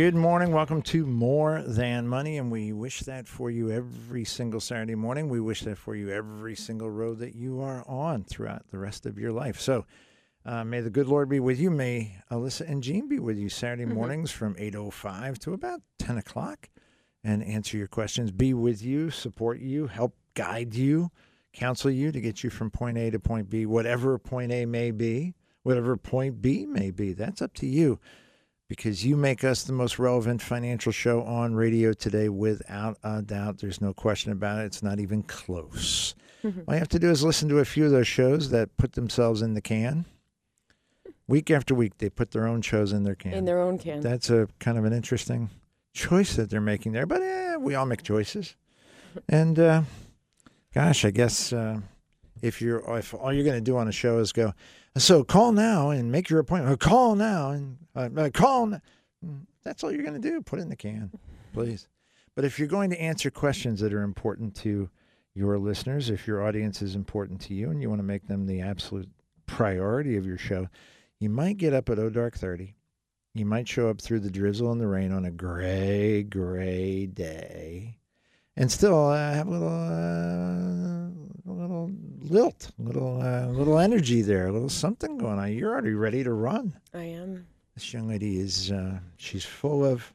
Good morning. Welcome to More Than Money, and we wish that for you every single Saturday morning. We wish that for you every single road that you are on throughout the rest of your life. So, uh, may the good Lord be with you. May Alyssa and Gene be with you Saturday mornings from 8.05 to about 10 o'clock and answer your questions, be with you, support you, help guide you, counsel you to get you from point A to point B, whatever point A may be, whatever point B may be. That's up to you because you make us the most relevant financial show on radio today without a doubt. There's no question about it. It's not even close. All you have to do is listen to a few of those shows that put themselves in the can. Week after week, they put their own shows in their can. in their own can. That's a kind of an interesting choice that they're making there. But eh, we all make choices. And uh, gosh, I guess uh, if you're if all you're going to do on a show is go, so call now and make your appointment. Call now and uh, uh, call. n-" Mm, That's all you're going to do. Put it in the can, please. But if you're going to answer questions that are important to your listeners, if your audience is important to you, and you want to make them the absolute priority of your show, you might get up at O Dark Thirty. You might show up through the drizzle and the rain on a gray, gray day, and still uh, have a little, uh, a little lilt, a little, uh, little energy there, a little something going on. You're already ready to run. I am. This young lady is, uh, she's full of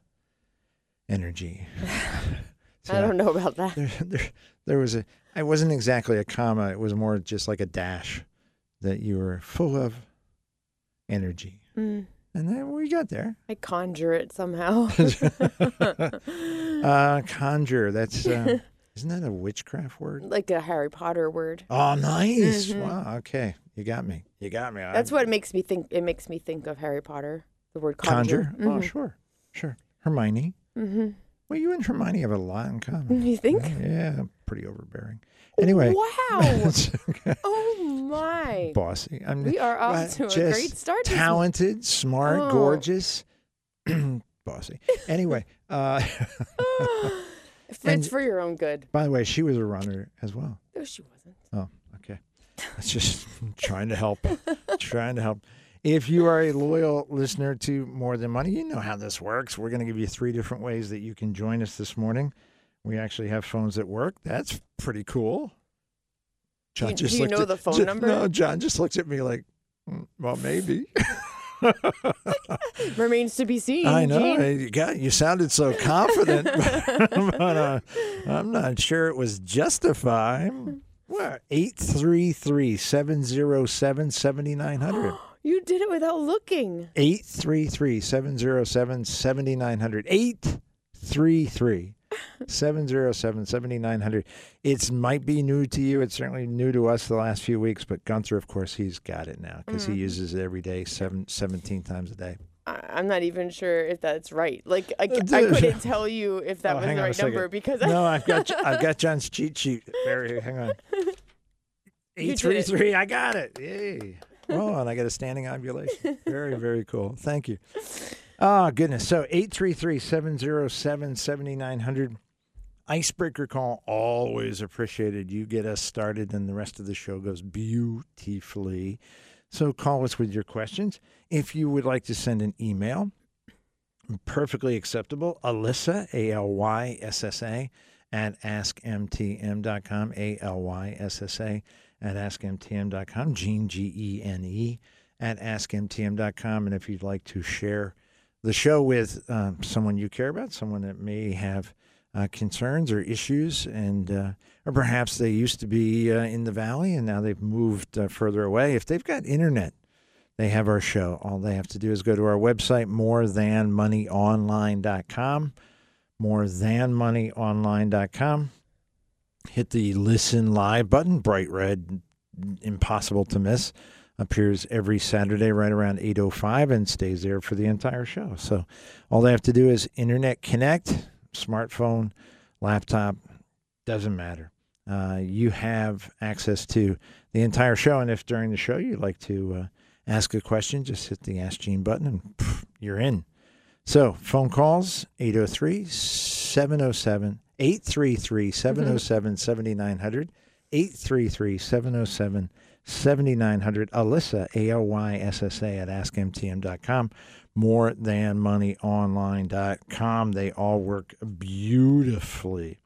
energy. I don't know about that. There, there, there was a. It wasn't exactly a comma. It was more just like a dash. That you were full of energy, Mm, and then we got there. I conjure it somehow. Uh, conjure. That's uh, isn't that a witchcraft word? like a Harry Potter word. Oh, nice. Mhm. Wow. Okay, you got me. You got me. That's I- what makes me think. It makes me think of Harry Potter. The word conjure. conjure. Oh, sure, sure. Hermione. hmm Well, you and Hermione have a lot in common. You think? Yeah, pretty overbearing. Anyway. Wow. oh my. bossy. I'm We are off to a great start. talented, smart, Oh. gorgeous, bossy. Anyway, uh, it's And- for your own good. by the way, she was a runner as well. No, she wasn't. Oh, okay. That's just trying to help. trying to help. If you are a loyal listener to More Than Money, you know how this works. We're going to give you three different ways that you can join us this morning. We actually have phones that work. That's pretty cool. Do you- do you know at- the phone John- number? No, John just looked at me like, "Mm, well, maybe. Remains to be seen. I know. Gene. You, got, you sounded so confident, but uh, I'm not sure it was justified. What? 833 707 7900. You did it without looking. 833 707 7900. 833 707 7900. It might be new to you. It's certainly new to us the last few weeks, but Gunther, of course, he's got it now because he mm. uses it every day, seven, 17 times a day. I'm not even sure if that's right. Like I, uh, I couldn't tell you if that Oh, was the right number because No, I've got I've got John's cheat sheet. There, hang on. Eight three three. I got it. Yay! Oh, and I got a standing ovulation. Very very cool. Thank you. Oh goodness. So 833-707-7900. Icebreaker call always appreciated. You get us started, and the rest of the show goes beautifully. So call us with your questions. If you would like to send an email, perfectly acceptable. Alyssa, A L Y S S A, at askmtm.com, A L Y S S A, at askmtm.com, Gene, G E N E, at askmtm.com. And if you'd like to share the show with um, someone you care about, someone that may have uh, concerns or issues, and uh, or perhaps they used to be uh, in the valley and now they've moved uh, further away. If they've got internet, they have our show. All they have to do is go to our website, morethanmoneyonline.com, morethanmoneyonline.com. Hit the listen live button, bright red, impossible to miss. Appears every Saturday right around 8:05 and stays there for the entire show. So all they have to do is internet connect, smartphone, laptop, doesn't matter. Uh, you have access to the entire show, and if during the show you'd like to uh, ask a question, just hit the Ask Gene button and pff, you're in. So, phone calls 803 707 833 707 7900. 833 707 7900. Alyssa, A L Y S S A, at askmtm.com. morethanmoneyonline.com. They all work beautifully.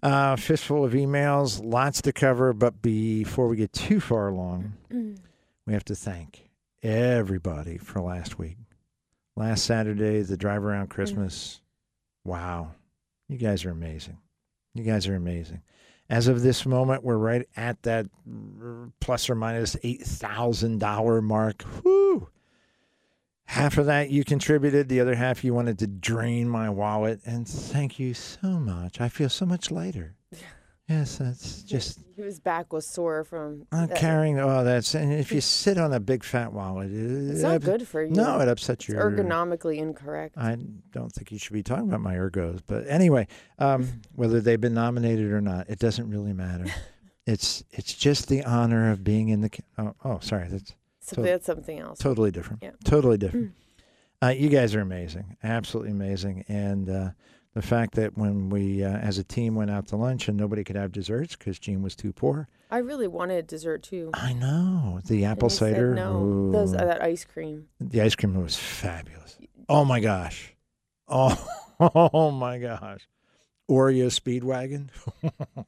Uh, fistful of emails, lots to cover, but before we get too far along, we have to thank everybody for last week. Last Saturday, the drive around Christmas. Wow. You guys are amazing. You guys are amazing. As of this moment, we're right at that plus or minus $8,000 mark. Whoo! Half of that you contributed, the other half you wanted to drain my wallet. And thank you so much. I feel so much lighter. Yes, that's just His back was sore from. that- carrying. Oh, that's and if you sit on a big fat wallet, it, It's not good for you. No, it upsets It's your ergonomically incorrect. I don't think you should be talking about my ergos, but anyway, um, whether they've been nominated or not, it doesn't really matter. It's it's just the honor of being in the. Oh, oh sorry, that's so to- that's something else. totally different. Yeah. Totally different. Uh, you guys are amazing, absolutely amazing, and uh, the fact that when we, uh, as a team, went out to lunch and nobody could have desserts because Gene was too poor. I really wanted dessert too. I know the apple And cider. no, those uh, that ice cream. The ice cream was fabulous. Oh my gosh. Oh, oh my gosh. Oreo Speedwagon.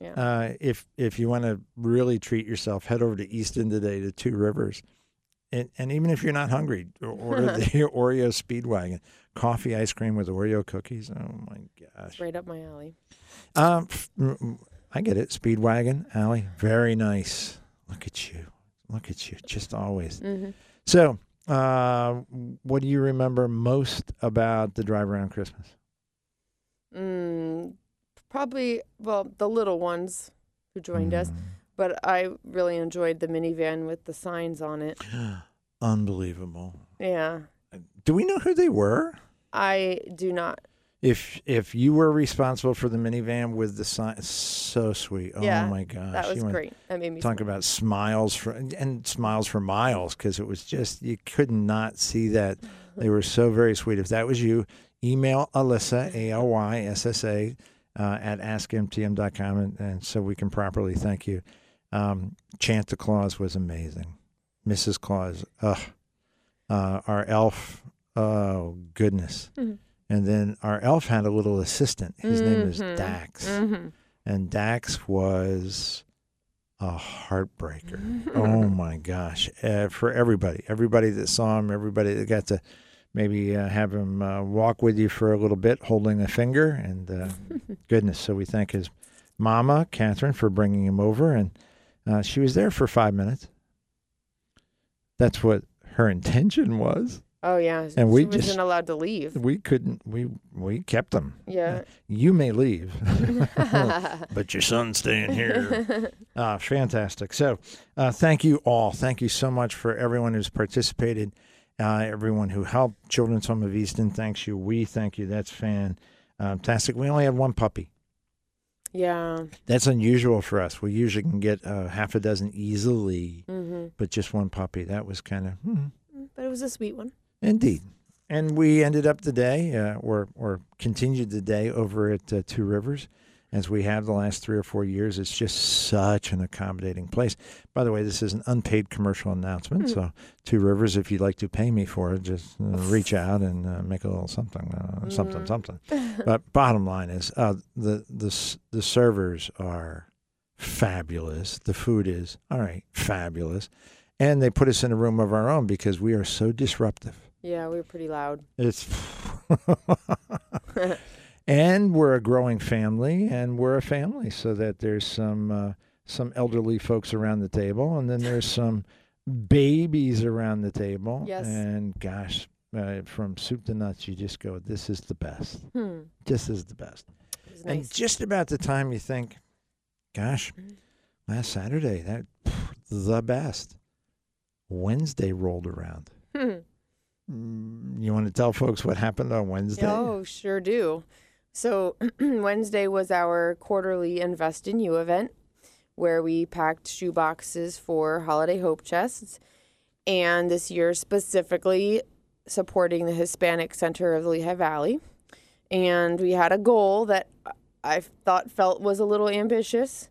Yeah. Uh, if if you want to really treat yourself, head over to Easton today to Two Rivers, and and even if you're not hungry, or- order the Oreo Speedwagon, coffee ice cream with Oreo cookies. Oh my gosh! It's right up my alley. Um, mm, mm, I get it. Speedwagon, alley. very nice. Look at you, look at you, just always. hmm So, uh, what do you remember most about the drive around Christmas? Mm, probably well the little ones who joined us, but I really enjoyed the minivan with the signs on it. Mm. Unbelievable. Yeah, Do we know who they were? I do not. If if you were responsible for the minivan with the sign, so sweet. Oh Yeah, my gosh, That was you went- great. That made me Talk about smiles for and smiles for miles because it was just you could not see that they were so very sweet. If that was you, email Alyssa A L Y S S A uh, at askmtm.com and, and so we can properly thank you. Um, Chanta Claus was amazing. Mrs. Claus, ugh. Uh, our elf, oh goodness. Mhm. And then our elf had a little assistant. His name was Mhm. Dax Mhm. and Dax was a heartbreaker. oh my gosh, uh, for everybody, everybody that saw him, everybody that got to maybe uh, have him uh, walk with you for a little bit, holding a finger, and uh, goodness. So we thank his mama, Catherine, for bringing him over, and uh, she was there for five minutes. That's what her intention was. Oh yeah, And we she wasn't just- allowed to leave. We couldn't. We we kept them. Yeah. You may leave. but your son's staying here. uh, fantastic. So, uh, thank you all. Thank you so much for everyone who's participated, uh, everyone who helped. Children's Home of Easton thanks you. We thank you. That's fantastic. We only had one puppy. yeah. That's unusual for us. We usually can get uh, half a dozen easily, hmm but just one puppy. That was kind of hmm, But it was a sweet one. Indeed. And we ended up the day, uh, or or continued the day over at uh, Two Rivers, as we have the last three or four years. It's just such an accommodating place. By the way, this is an unpaid commercial announcement. Mhm. So, Two Rivers, if you'd like to pay me for it, just uh, reach out and uh, make a little something, uh, something, Mhm. something. But bottom line is, uh, the the the servers are fabulous. The food is all right, fabulous, and they put us in a room of our own because we are so disruptive. Yeah, we were pretty loud. It's and we're a growing family, and we're a family, so that there's some uh, some elderly folks around the table, and then there's some babies around the table. Yes. And gosh, uh, from soup to nuts, you just go, "This is the best. Hmm. This is the best." And nice. just about the time you think, "Gosh, last Saturday that the best," Wednesday rolled around. Hmm. Mm, You want to tell folks what happened on Wednesday? Oh, sure do. So Wednesday was our quarterly Invest in You event where we packed shoe boxes for holiday hope chests. And this year specifically supporting the Hispanic Center of the Lehigh Valley. And we had a goal that I thought felt was a little ambitious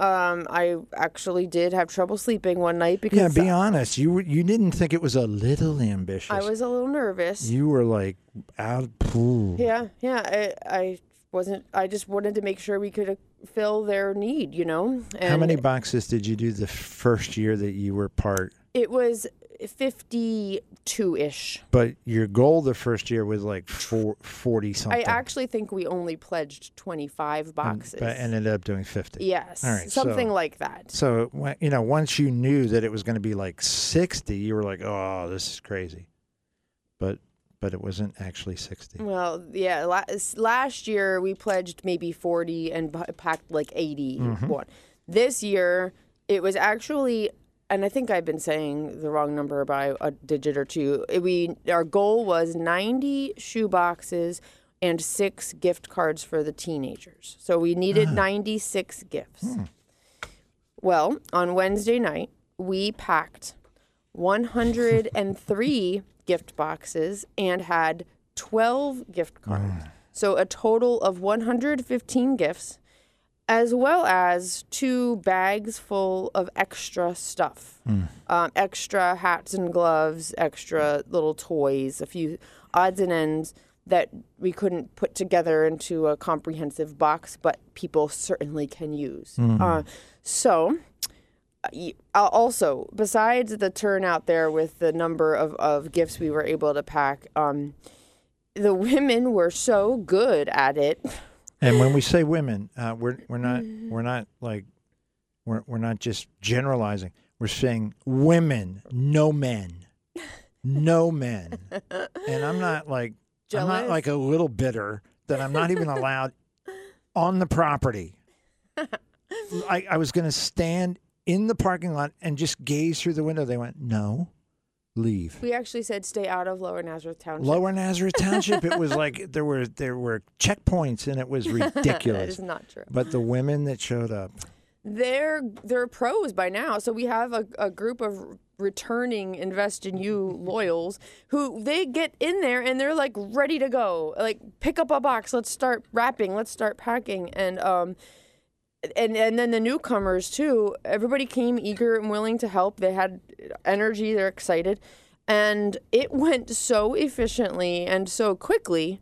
Um, I actually did have trouble sleeping one night because Yeah, be honest. You were- you didn't think it was a little ambitious. I was a little nervous. You were like out. Ooh. Yeah, yeah. I, I wasn't. I just wanted to make sure we could uh, fill their need. You know. And How many boxes did you do the first year that you were part? It was fifty-two ish. But your goal the first year was like four, 40 something. I actually think we only pledged twenty-five boxes. But ended up doing 50. yes, All right, something so- like that. So, you know, once you knew that it was going to be like 60, you were like, oh, this is crazy. But but it wasn't actually 60. Well, yeah. Last, last year we pledged maybe forty and packed like 80 Mhm. This year it was actually, and I think I've been saying the wrong number by a digit or two. We our goal was ninety shoe boxes and six gift cards for the teenagers. So we needed ninety six gifts. Hmm. Well, on Wednesday night we packed one hundred and three gift boxes and had 12 gift cards. So a total of 115 gifts, as well as two bags full of extra stuff. Um, extra hats and gloves, extra little toys, a few odds and ends that we couldn't put together into a comprehensive box, but people certainly can use. Uh, so, uh, also besides the turnout there with the number of, of gifts we were able to pack um, the women were so good at it And when we say women, uh, we're we're not we're not like we're we're not just generalizing. We're saying women, no men, no men. And I'm not like I'm not like a little bitter that I'm not even allowed on the property. I, I was going to stand in the parking lot and just gaze through the window. They went, no, leave. we actually said stay out of lower nazareth township. Lower Nazareth Township. It was like there were there were checkpoints and it was that ridiculous. is not true. But the women that showed up, they're they're pros by now. So we have a, a group of returning invest in you loyals who they get in there and they're like ready to go. Like pick up a box. Let's start wrapping. Let's start packing. And um and and then the newcomers too everybody came eager and willing to help. They had energy they're excited. And it went so efficiently and so quickly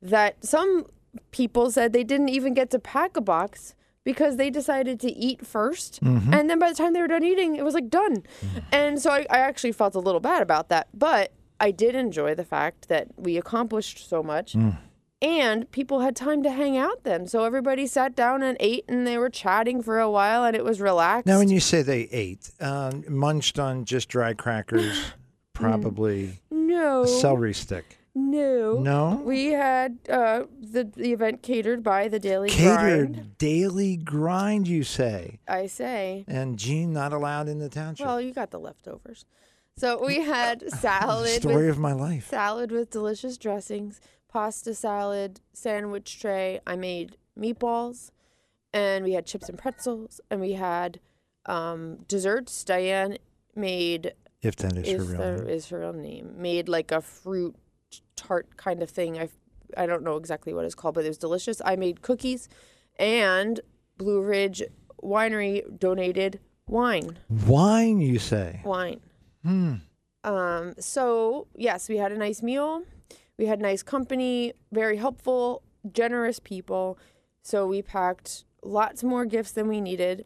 that some people said they didn't even get to pack a box because they decided to eat 1st mm-hmm. and then by the time they were done eating it was like done. Mm-hmm. And so I, I actually felt a little bad about that but i did enjoy the fact that we accomplished so much mm. And people had time to hang out then so everybody sat down and ate and they were chatting for a while and it was relaxed Now, when you say they ate, um, munched on just dry crackers, probably no celery stick. no No? we had uh, the, the event catered by the daily grind. Catered grind daily grind, you say. i say And Gene not allowed in the township. Well, you got the leftovers. So we had salad Story with of my life. salad with delicious dressings, pasta salad, sandwich tray. I made meatballs, and we had chips and pretzels, and we had um, desserts. Diane made If that is her real name. is her real name made like a fruit tart kind of thing. I I don't know exactly what it's called, but it was delicious. I made cookies, and Blue Ridge Winery donated wine. Wine, you say? Wine. Hmm. Um, so yes, we had a nice meal. We had nice company, very helpful, generous people. So we packed lots more gifts than we needed.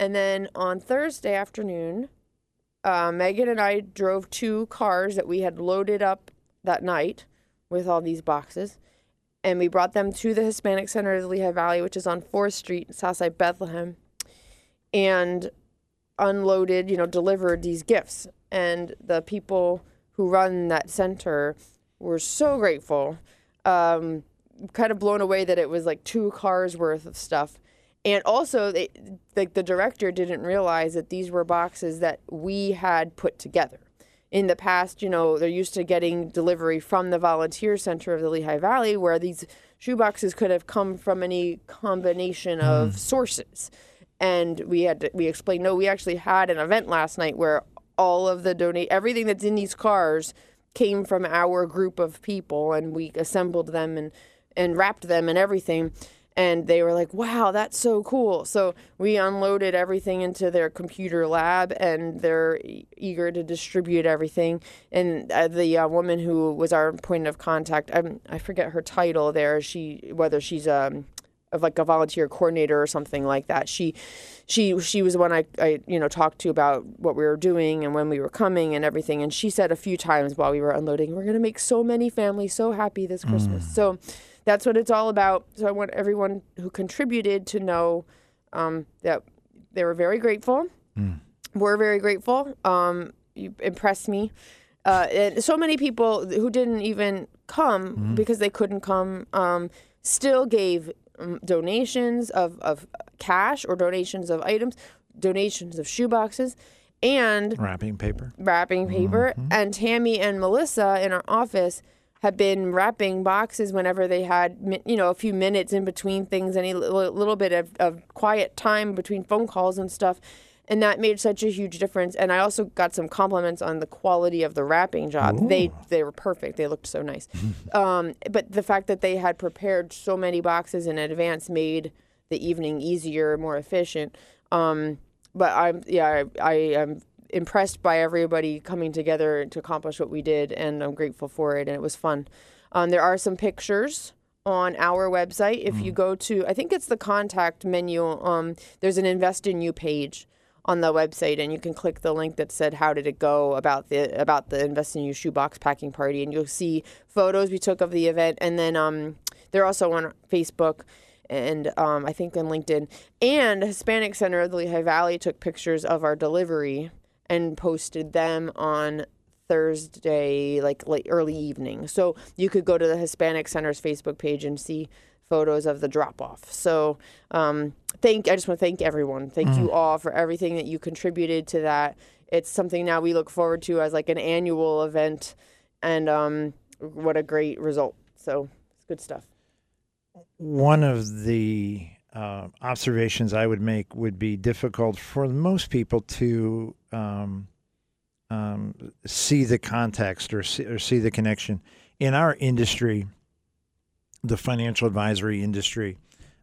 And then on Thursday afternoon, uh, Megan and I drove two cars that we had loaded up that night with all these boxes. And we brought them to the Hispanic Center of the Lehigh Valley, which is on 4th Street, Southside Bethlehem. And unloaded, you know, delivered these gifts. And the people who run that center were so grateful. Um, kind of blown away that it was like two cars worth of stuff. And also, they, like the director didn't realize that these were boxes that we had put together. In the past, you know, they're used to getting delivery from the volunteer center of the Lehigh Valley, where these shoeboxes could have come from any combination of sources and we had to, we explained no we actually had an event last night where all of the donate everything that's in these cars came from our group of people and we assembled them and and wrapped them and everything and they were like, "Wow, that's so cool!" So we unloaded everything into their computer lab, and they're eager to distribute everything. And uh, the uh, woman who was our point of contact, I'm, I forget her title there. She whether she's um of like a volunteer coordinator or something like that. She she she was the one I, I you know talked to about what we were doing and when we were coming and everything. And she said a few times while we were unloading, "We're gonna make so many families so happy this Christmas." So that's what it's all about. So I want everyone who contributed to know um, that they were very grateful. We're very grateful. Um, you impressed me. Uh, and so many people who didn't even come because they couldn't come um, still gave um, donations of, of cash or donations of items, donations of shoeboxes, and Wrapping paper. wrapping paper. And Tammy and Melissa in our office have been wrapping boxes whenever they had, you know, a few minutes in between things, any little, little bit of, of quiet time between phone calls and stuff. And that made such a huge difference. And I also got some compliments on the quality of the wrapping job. They they were perfect. They looked so nice. um, but the fact that they had prepared so many boxes in advance made the evening easier, more efficient. Um, but I'm yeah, I, I am impressed by everybody coming together to accomplish what we did, and I'm grateful for it, and it was fun. Um, there are some pictures on our website. If you go to, I think it's the contact menu. Um, there's an Invest in You page on the website, and you can click the link that said "How did it go?" about the about the Invest in You shoebox packing party, and you'll see photos we took of the event, and then um, they're also on Facebook and um, I think on LinkedIn. And Hispanic Center of the Lehigh Valley took pictures of our delivery and posted them on Thursday, like late early evening. So you could go to the Hispanic Center's Facebook page and see photos of the drop off. So um, thank I just want to thank everyone. Thank you all for everything that you contributed to that. It's something now we look forward to as like an annual event, and um, what a great result. So it's good stuff. One of the uh, observations I would make would be difficult for most people to um, um, see the context or see, or see the connection. In our industry, the financial advisory industry,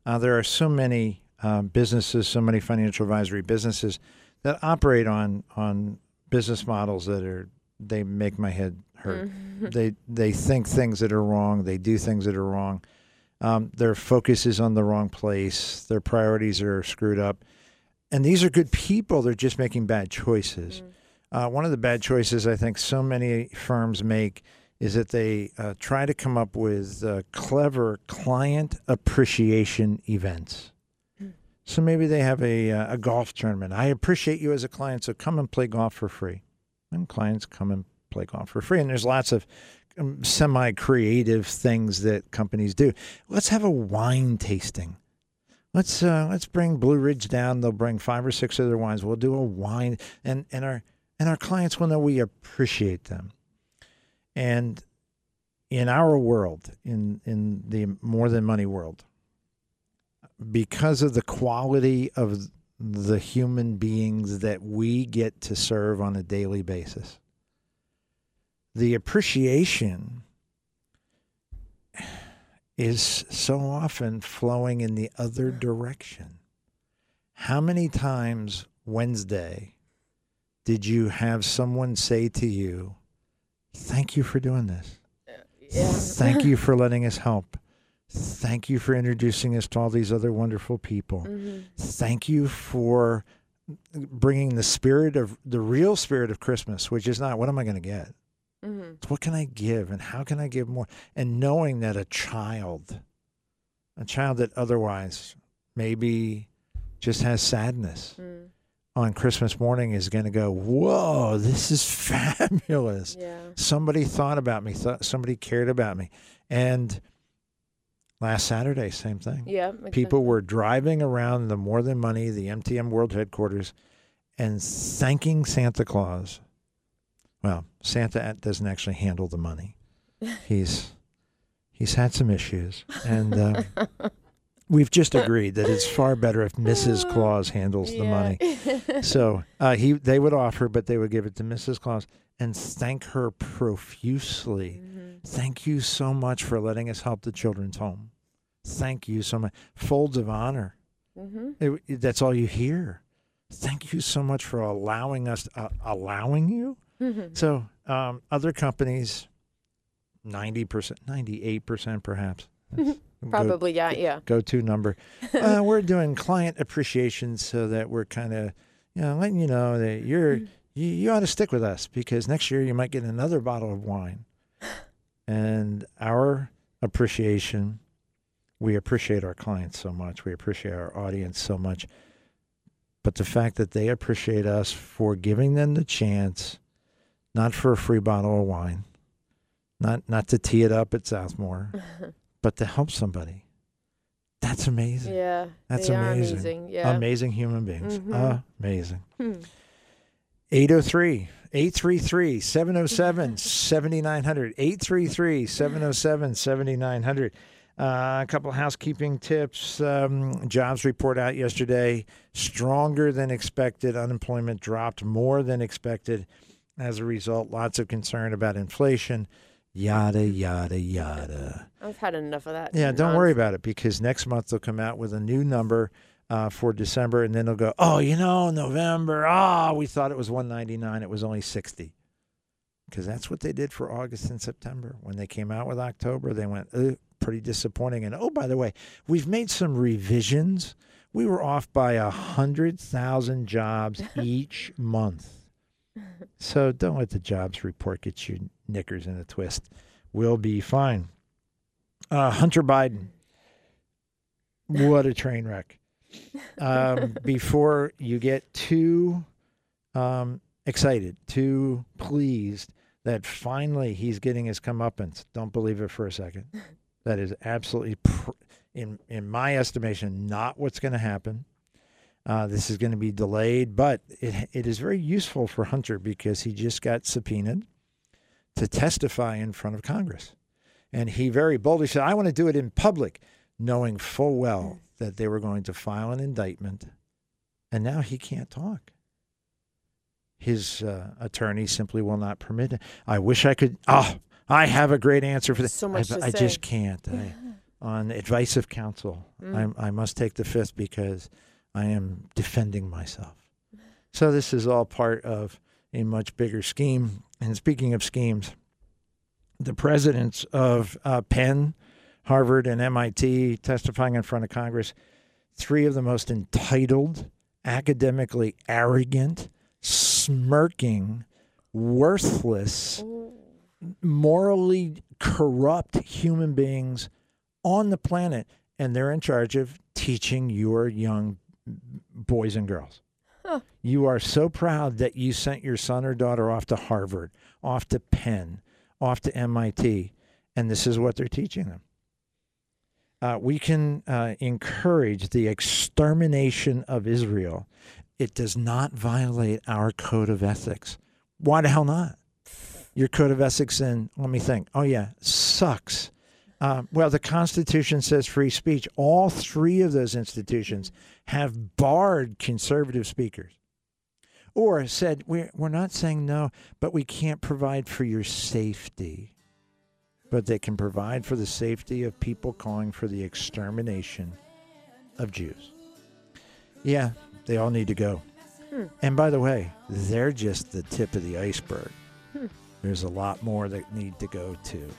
uh, there are so many uh, businesses, so many financial advisory businesses that operate on on business models that are they make my head hurt. They they think things that are wrong. They do things that are wrong. Um, their focus is on the wrong place. Their priorities are screwed up. And these are good people. They're just making bad choices. Uh, one of the bad choices I think so many firms make is that they uh, try to come up with uh, clever client appreciation events. So maybe they have a, uh, a golf tournament. I appreciate you as a client, so come and play golf for free. And clients come and play golf for free. And there's lots of um, semi creative things that companies do. Let's have a wine tasting. Let's uh, let's bring Blue Ridge down. They'll bring five or six other wines. We'll do a wine, and and our and our clients will know we appreciate them. And in our world, in in the more than money world, because of the quality of the human beings that we get to serve on a daily basis, the appreciation is so often flowing in the other direction. How many times Wednesday did you have someone say to you, Thank you for doing this? Yeah. Thank you for letting us help. Thank you for introducing us to all these other wonderful people. Thank you for bringing the spirit of the real spirit of Christmas, which is not what am I going to get? Mm-hmm. What can I give and how can I give more? And knowing that a child, a child that otherwise maybe just has sadness Mm. On Christmas morning is going to go, Whoa, this is fabulous Yeah. somebody thought about me thought somebody cared about me and last saturday same thing Yeah. people sense. were driving around the more than money the mtm world headquarters and thanking santa claus well santa doesn't actually handle the money he's he's had some issues and um, we've just agreed that it's far better if mrs claus handles the money so uh, he they would offer, but they would give it to Mrs. Claus and thank her profusely. Mm-hmm. Thank you so much for letting us help the children's home. Thank you so much. Folds of honor. hmm It- it- that's all you hear. Thank you so much for allowing us, uh, allowing you. So um, other companies, ninety percent, ninety-eight percent, perhaps. That's Probably, yeah, yeah. Go, to number. uh, we're doing client appreciation so that we're kind of, you know, letting you know that you're you, you ought to stick with us because next year you might get another bottle of wine. And our appreciation, we appreciate our clients so much. We appreciate our audience so much. But the fact that they appreciate us for giving them the chance, not for a free bottle of wine, not not to tee it up at Southmoore, but to help somebody. That's amazing. yeah, That's they are amazing. amazing. Yeah. Amazing human beings. Mhm. Amazing. Hmm. 803 833 707 7900. 833 707 7900. Uh, a couple of housekeeping tips. Um, jobs report out yesterday. Stronger than expected. Unemployment dropped more than expected. As a result, lots of concern about inflation. Yada, yada, yada. I've had enough of that. Yeah, don't worry about it because next month they'll come out with a new number uh, for December, and then they'll go, oh, you know, November, ah, we thought it was 199, it was only 60. Because that's what they did for August and September. When they came out with October, they went, Ugh, pretty disappointing. And oh, by the way, we've made some revisions. We were off by a hundred thousand jobs each month. So don't let the jobs report get your knickers in a twist. We'll be fine. Uh, Hunter Biden. What a train wreck. Um, before you get too um, excited, too pleased that finally he's getting his comeuppance, don't believe it for a second. That is absolutely, pr- in in my estimation, not what's going to happen. Uh, this is going to be delayed, but it it is very useful for Hunter because he just got subpoenaed to testify in front of Congress, and he very boldly said, "I want to do it in public," knowing full well that they were going to file an indictment, and now he can't talk. His uh, attorney simply will not permit it. I wish I could. Oh, I have a great answer for this. So much I, to I say. just can't. I, on advice of counsel, Mm. I, I must take the fifth because I am defending myself. So this is all part of a much bigger scheme. And speaking of schemes, the presidents of uh, Penn, Harvard, and MIT testifying in front of Congress, three of the most entitled, academically arrogant, smirking, worthless, morally corrupt human beings on the planet, and they're in charge of teaching your young boys and girls. You are so proud that you sent your son or daughter off to Harvard, off to Penn, off to MIT, and this is what they're teaching them. Uh, we can uh, encourage the extermination of Israel. It does not violate our code of ethics. Why the hell not? Your code of ethics, and let me think. Oh yeah, sucks. Uh, well, the Constitution says free speech. All three of those institutions have barred conservative speakers, or said we're we're not saying no, but we can't provide for your safety. But they can provide for the safety of people calling for the extermination of Jews. Yeah, they all need to go. Hmm. And by the way, they're just the tip of the iceberg. Hmm. There's a lot more that need to go too.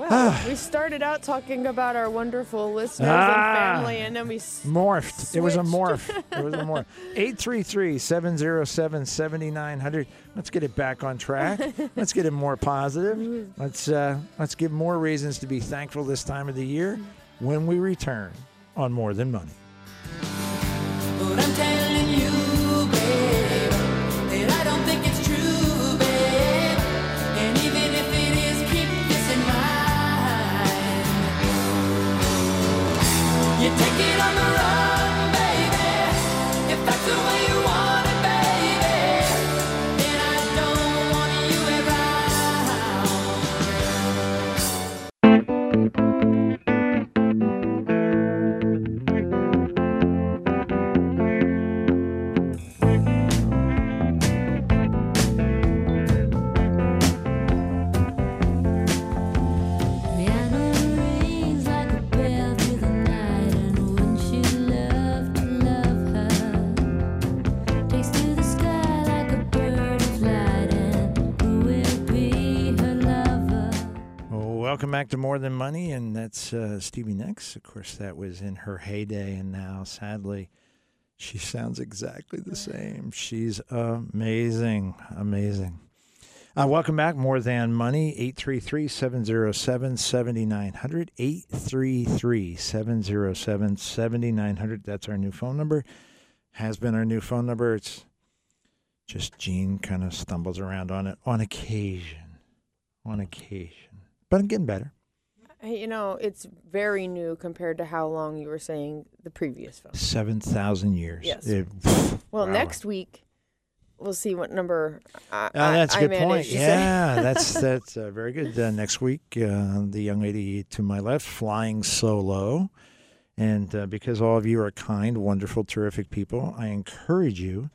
Well, we started out talking about our wonderful listeners Ah. and family, and then we. s- Morphed. It was a morph. It was a morph. 833 707 7900. Let's get it back on track. Let's get it more positive. Let's, uh, let's give more reasons to be thankful this time of the year when we return on More Than Money. Take it back to More Than Money, and that's uh, Stevie Nicks. Of course, that was in her heyday, and now, sadly, she sounds exactly the same. She's amazing, amazing. Uh, welcome back, More Than Money, 833-707-7900, 833-707-7900. That's our new phone number. Has been our new phone number. It's just Gene kind of stumbles around on it on occasion, on occasion. But I'm getting better. You know, it's very new compared to how long you were saying the previous phone. 7,000 years. Yes. It- Well, Wow. next week we'll see what number. I, Oh, that's a I, good point. managed to say. Yeah, that's that's uh, very good. Uh, next week, uh, the young lady to my left flying solo, and uh, because all of you are kind, wonderful, terrific people, I encourage you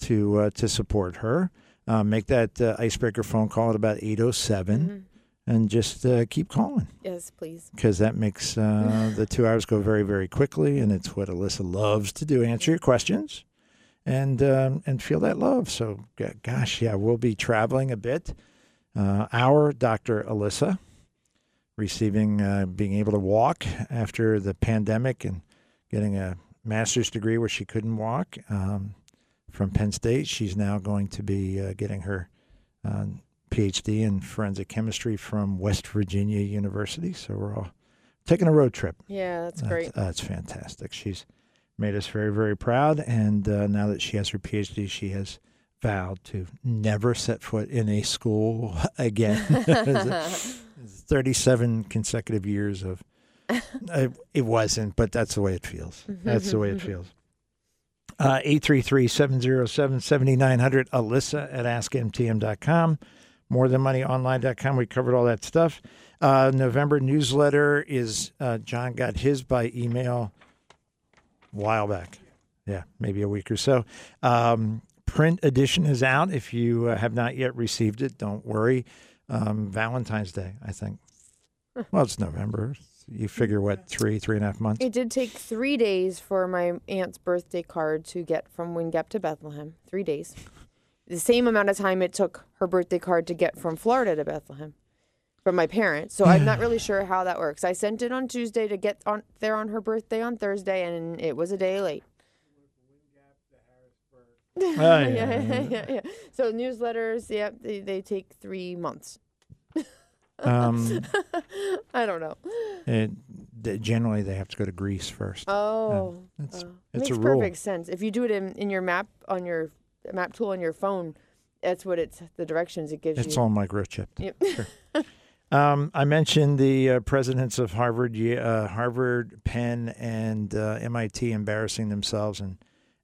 to uh, to support her. Uh, make that uh, icebreaker phone call at about eight oh seven, Mhm. And just uh, keep calling Yes, please. because that makes uh, the two hours go very very quickly, and it's what Alyssa loves to do: answer your questions and um, and feel that love. So, g- gosh, yeah, we'll be traveling a bit. Uh, our Dr. Alyssa receiving, uh, being able to walk after the pandemic and getting a master's degree where she couldn't walk um, from Penn State. She's now going to be uh, getting her uh, PhD in forensic chemistry from West Virginia University. So we're all taking a road trip. Yeah, that's That's, great. That's fantastic. She's made us very, very proud. And uh, now that she has her PhD, she has vowed to never set foot in a school again. It's 37 consecutive years of. Uh, it wasn't, but that's the way it feels. That's the way it feels. Uh, 833-707-7900, Alyssa at askmtm.com, morethanmoneyonline.com. We covered all that stuff. Uh, November newsletter is, uh, John got his by email a while back. Yeah, maybe a week or so. Um, print edition is out. If you uh, have not yet received it, don't worry. Um, Valentine's Day, I think. Well, it's November. You figure what, three, three and a half months? It did take three days for my aunt's birthday card to get from Wind Gap to Bethlehem. Three days. The same amount of time it took her birthday card to get from Florida to Bethlehem from my parents. So I'm not really sure how that works. I sent it on Tuesday to get on there on her birthday on Thursday, and it was a day late. Oh, yeah, yeah, yeah. yeah, yeah. So newsletters, yeah, they, they take three months. Um, I don't know. it, they- generally, they have to go to Greece first. Oh, It's, oh. it's makes a rule. perfect sense. If you do it in, in your map on your map tool on your phone, that's what it's the directions it gives It's you. all microchipped. Yep. Um, I mentioned the uh, presidents of Harvard, uh, Harvard, Penn, and uh, MIT embarrassing themselves and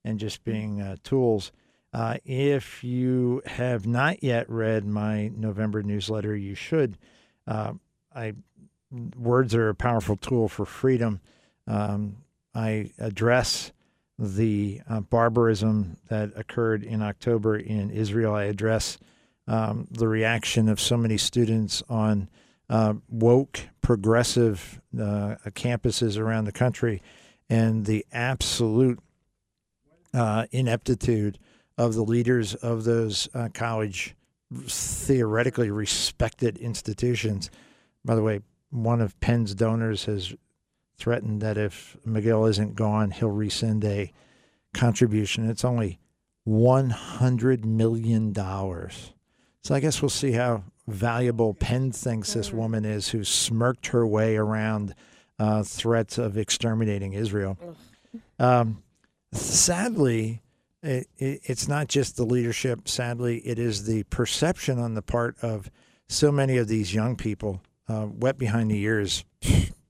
and just being uh, tools. Uh, if you have not yet read my November newsletter, you should. Uh, I words are a powerful tool for freedom. Um, I address the uh, barbarism that occurred in October in Israel. I address um, the reaction of so many students on uh, woke, progressive uh, campuses around the country, and the absolute uh, ineptitude of the leaders of those uh, college theoretically respected institutions. By the way, one of Penn's donors has threatened that if Magill isn't gone, he'll rescind a contribution. It's only $100 million. So I guess we'll see how valuable Penn thinks this woman is who smirked her way around uh, threats of exterminating Israel. Um, sadly, it, it, it's not just the leadership. Sadly, it is the perception on the part of so many of these young people, uh, wet behind the ears.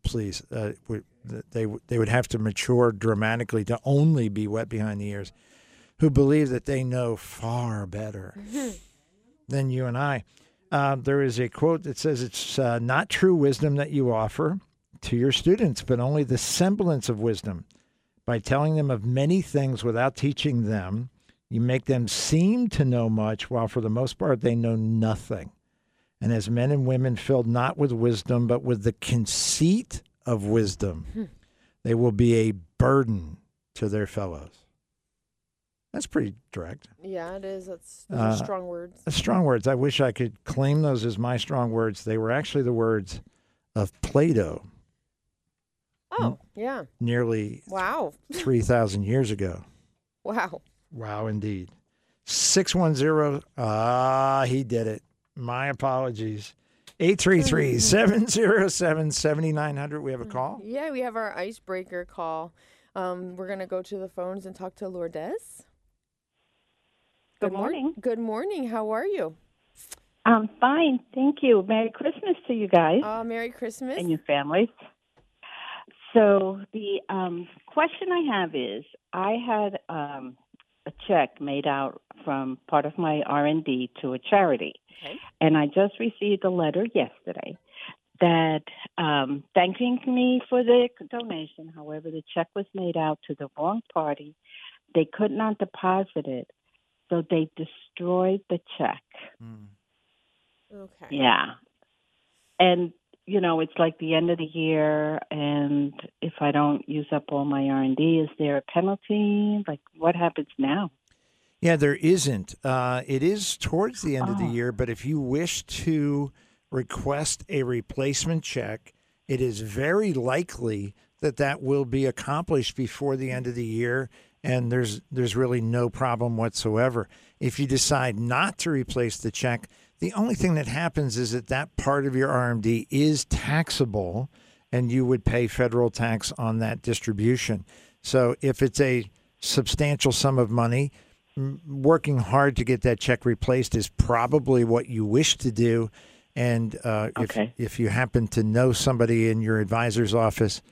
Please, uh, they they would have to mature dramatically to only be wet behind the ears, who believe that they know far better than you and I. Uh, there is a quote that says, It's uh, not true wisdom that you offer to your students, but only the semblance of wisdom. By telling them of many things without teaching them, you make them seem to know much, while for the most part they know nothing. And as men and women filled not with wisdom, but with the conceit of wisdom, they will be a burden to their fellows. That's pretty direct. Yeah, it is. That's those Uh, are strong words. Strong words. I wish I could claim those as my strong words. They were actually the words of Plato Oh, yeah. nearly Wow. 3,000 years ago. Wow. Wow, indeed. 610. Ah, he did it. My apologies. 833 707 7900. We have a call. Yeah, we have our icebreaker call. Um, we're gonna go to the phones and talk to Lourdes. Good mor- morning. Good morning. How are you? I'm fine, thank you. Merry Christmas to you guys Uh, Merry Christmas. and your families. So the um, question I have is, I had um, a check made out from part of my RMD to a charity, Okay. and I just received a letter yesterday that um, thanking me for the donation. However, the check was made out to the wrong party. They could not deposit it, so they destroyed the check. Okay. Yeah. And you know, it's like the end of the year and if I don't use up all my RMD, is there a penalty? Like what happens now? Yeah, there isn't. Uh, it is towards the end of the Oh. year, but if you wish to request a replacement check, it is very likely that that will be accomplished before the end of the year, and there's there's really no problem whatsoever. If you decide not to replace the check, the only thing that happens is that that part of your RMD is taxable, and you would pay federal tax on that distribution. So if it's a substantial sum of money, working hard to get that check replaced is probably what you wish to do. And uh, Okay. if if you happen to know somebody in your advisor's office,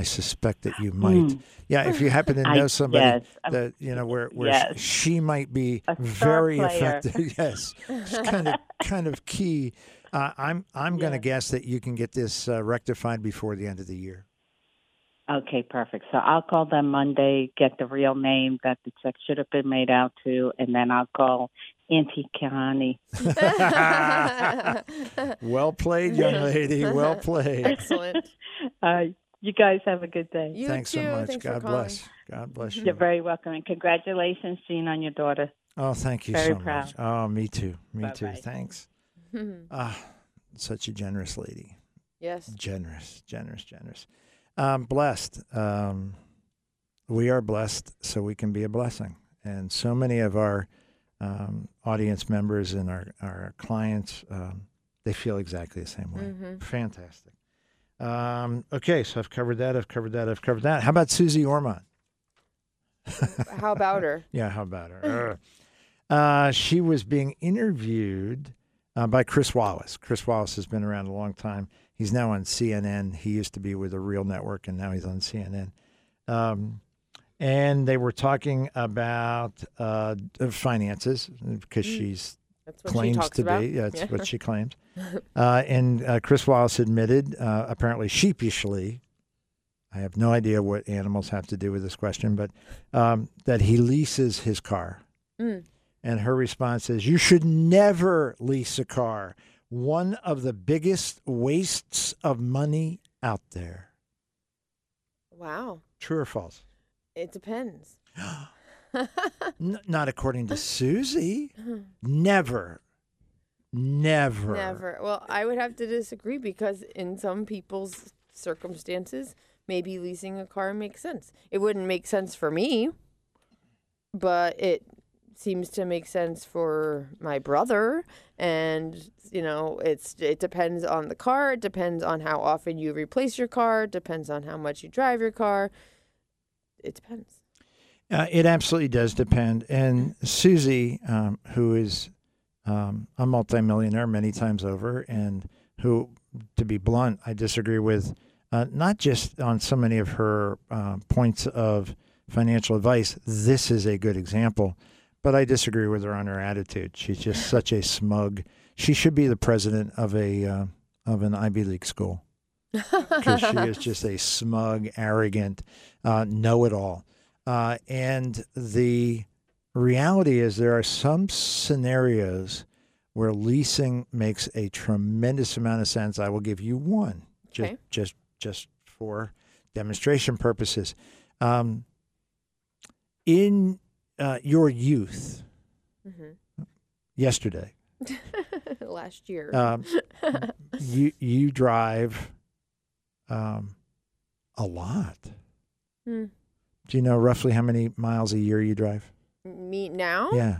I suspect that you might. Yeah, if you happen to. Know somebody yes, um, that you know where where yes. she might be very player. effective. yes, it's kind of kind of key. Uh, I'm I'm going to guess that you can get this uh, rectified before the end of the year. Okay, perfect. So I'll call them Monday, get the real name that the check should have been made out to, and then I'll call Auntie Kahani. Well played, young lady. Well played. Excellent. Uh, you guys have a good day. You Thanks too. so much. Thanks God bless. God bless you. You're very welcome, and congratulations, Gene, on your daughter. Oh, thank you Very so proud. much. Oh, me too. Me too. Bye-bye. Thanks. Ah, such a generous lady. yes. Generous, generous, generous. Um, blessed. Um, we are blessed, so we can be a blessing. And so many of our um, audience members and our our clients, um, they feel exactly the same way. Mhm. Fantastic. Um, okay, so I've covered that. I've covered that. I've covered that. How about Suze Orman? How about her? Yeah, how about her? uh, she was being interviewed uh, by Chris Wallace. Chris Wallace has been around a long time. He's now on CNN. He used to be with a real network, and now he's on CNN. Um, and they were talking about uh, finances because she's That's what she claims to about. be. Yeah, that's Yeah. what she claims. Uh, and uh, Chris Wallace admitted, uh, apparently sheepishly, I have no idea what animals have to do with this question, but um, that he leases his car. Mm. And her response is, You should never lease a car. One of the biggest wastes of money out there. Wow. True or false? It depends. N- not according to Suze. Never. Never. Never. Well, I would have to disagree because in some people's circumstances, maybe leasing a car makes sense. It wouldn't make sense for me, but it seems to make sense for my brother and you know it's it depends on the car it depends on how often you replace your car it depends on how much you drive your car it depends Uh, it absolutely does depend. And Suze, um, who is um, a multimillionaire many times over, and who, to be blunt, I disagree with, uh, not just on so many of her uh, points of financial advice. This is a good example, but I disagree with her on her attitude. She's just such a smug. She should be the president of a uh, of an Ivy League school because she is just a smug, arrogant, uh, know-it-all. Uh, and the reality is, there are some scenarios where leasing makes a tremendous amount of sense. I will give you one, just Okay. just just for demonstration purposes. Um, in uh, your youth, Mhm. yesterday, last year um, you you drive um, a lot. Hmm. Do you know roughly how many miles a year you drive? Me now? Yeah,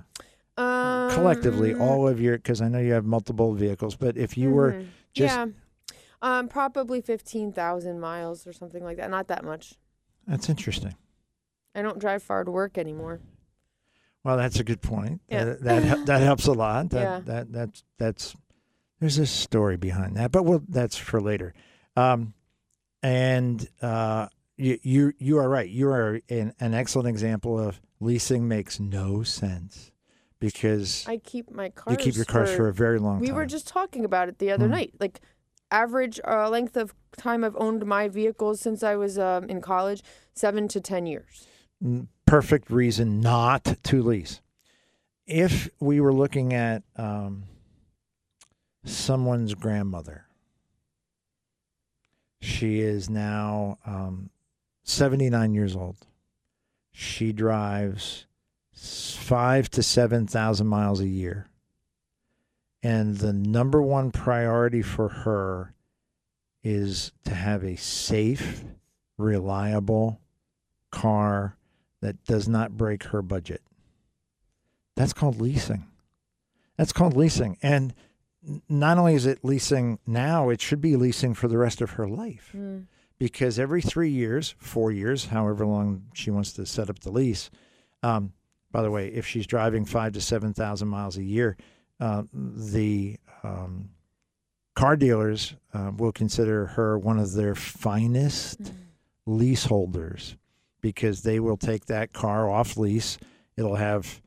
Um, collectively, all of your because I know you have multiple vehicles, but if you were mhm. just- yeah, um, probably fifteen thousand miles or something like that. Not that much. that's interesting. I don't drive far to work anymore. Well, that's a good point. Yeah. That that, that helps a lot. That, Yeah. that that's that's there's a story behind that, but well, that's for later. Um, and uh, you you you are right. You are an, an excellent example of leasing makes no sense because I keep my cars. you keep your cars for, a very long time. We time. were just talking about it the other Hmm. night. Like average uh, length of time I've owned my vehicles since I was um, in college, seven to ten years. Mm, perfect reason not to lease. If we were looking at um, someone's grandmother, she is now um, 79 years old. She drives five to 7,000 miles a year. And the number one priority for her is to have a safe, reliable car that does not break her budget. That's called leasing. That's called leasing. And not only is it leasing now, it should be leasing for the rest of her life Mm. Because every three years, four years, however long she wants to set up the lease. Um, by the way, if she's driving five to seven thousand miles a year, uh, the um, car dealers uh, will consider her one of their finest leaseholders because they will take that car off lease. It'll have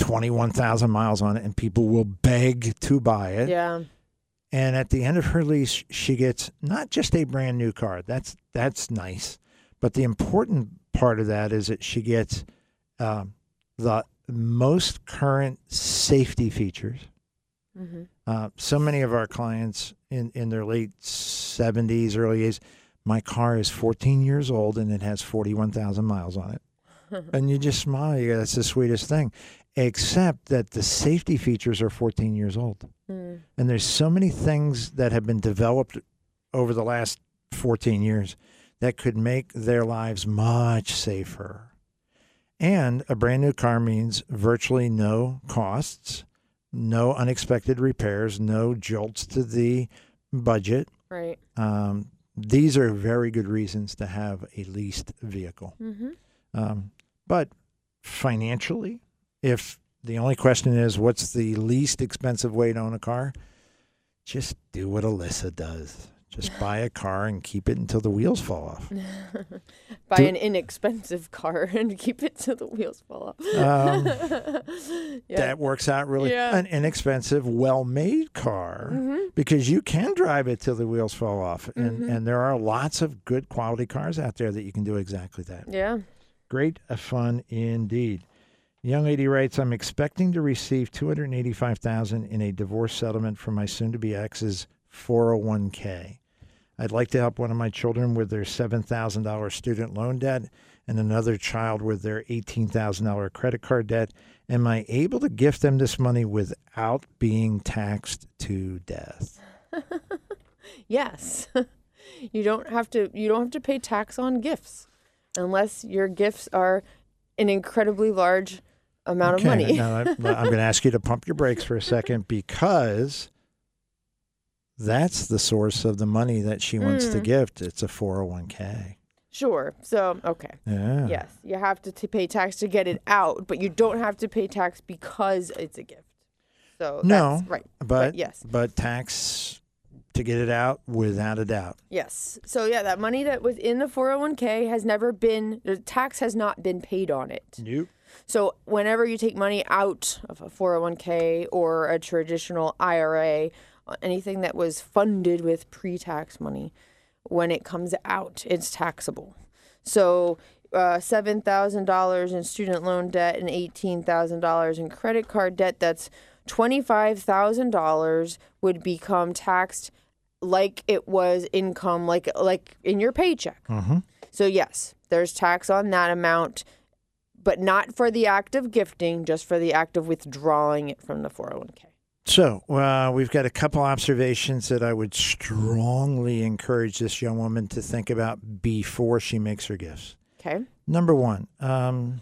twenty-one thousand miles on it, and people will beg to buy it. Yeah. And at the end of her lease, she gets not just a brand new car. That's that's nice, but the important part of that is that she gets um, the most current safety features. hmm Uh, so many of our clients in, in their late 70s, early 80s, my car is 14 years old and it has 41,000 miles on it. and you just smile. You go, that's the sweetest thing. Except that the safety features are 14 years old. Mm. And there's so many things that have been developed over the last 14 years that could make their lives much safer. And a brand new car means virtually no costs, no unexpected repairs, no jolts to the budget. Right. Um, these are very good reasons to have a leased vehicle. hmm Um, but financially, if the only question is what's the least expensive way to own a car, just do what Alyssa does. Just buy a car and keep it until the wheels fall off. Buy Do- an inexpensive car and keep it till the wheels fall off. Um, yeah. That works out really. Yeah. An inexpensive, well-made car Mhm. because you can drive it till the wheels fall off, and Mhm. and there are lots of good quality cars out there that you can do exactly that. Yeah. Great fun indeed. Young lady writes, "I'm expecting to receive 285,000 in a divorce settlement from my soon-to-be ex's 401k. I'd like to help one of my children with their $7,000 student loan debt and another child with their $18,000 credit card debt. Am I able to gift them this money without being taxed to death?" Yes. you don't have to you don't have to pay tax on gifts unless your gifts are an incredibly large amount of money. Now, I- I'm going to ask you to pump your brakes for a second because that's the source of the money that she wants to Mm. gift. It's a 401k. Sure. So, okay. Yeah. Yes, you have to, to pay tax to get it out, but you don't have to pay tax because it's a gift. So No, that's right. But yes. but tax to get it out without a doubt. Yes. So yeah, that money that was in the 401k has never been the tax has not been paid on it. Nope. So whenever you take money out of a 401k or a traditional IRA, uh, anything that was funded with pre-tax money, when it comes out, it's taxable. So uh, seven thousand dollars in student loan debt and eighteen thousand dollars in credit card debt. That's twenty-five thousand dollars would become taxed like it was income, like like in your paycheck. Mm-hmm. So yes, there's tax on that amount, but not for the act of gifting, just for the act of withdrawing it from the 401k. So uh, we've got a couple observations that I would strongly encourage this young woman to think about before she makes her gifts. Okay. Number one, um,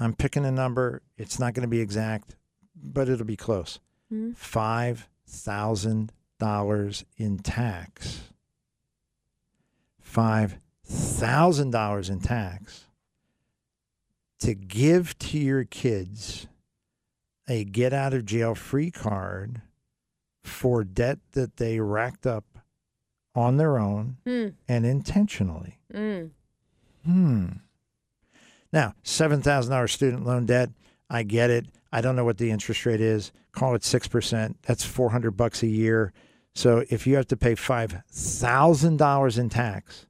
I'm picking a number. It's not going to be exact, but it'll be close. Hmm. Five thousand dollars in tax. Five thousand dollars in tax to give to your kids a get out of jail free card for debt that they racked up on their own Mm. and intentionally. Mm. Hmm. Now, seven thousand dollars student loan debt. I get it. I don't know what the interest rate is. Call it six percent. That's four hundred bucks a year. So if you have to pay five thousand dollars in tax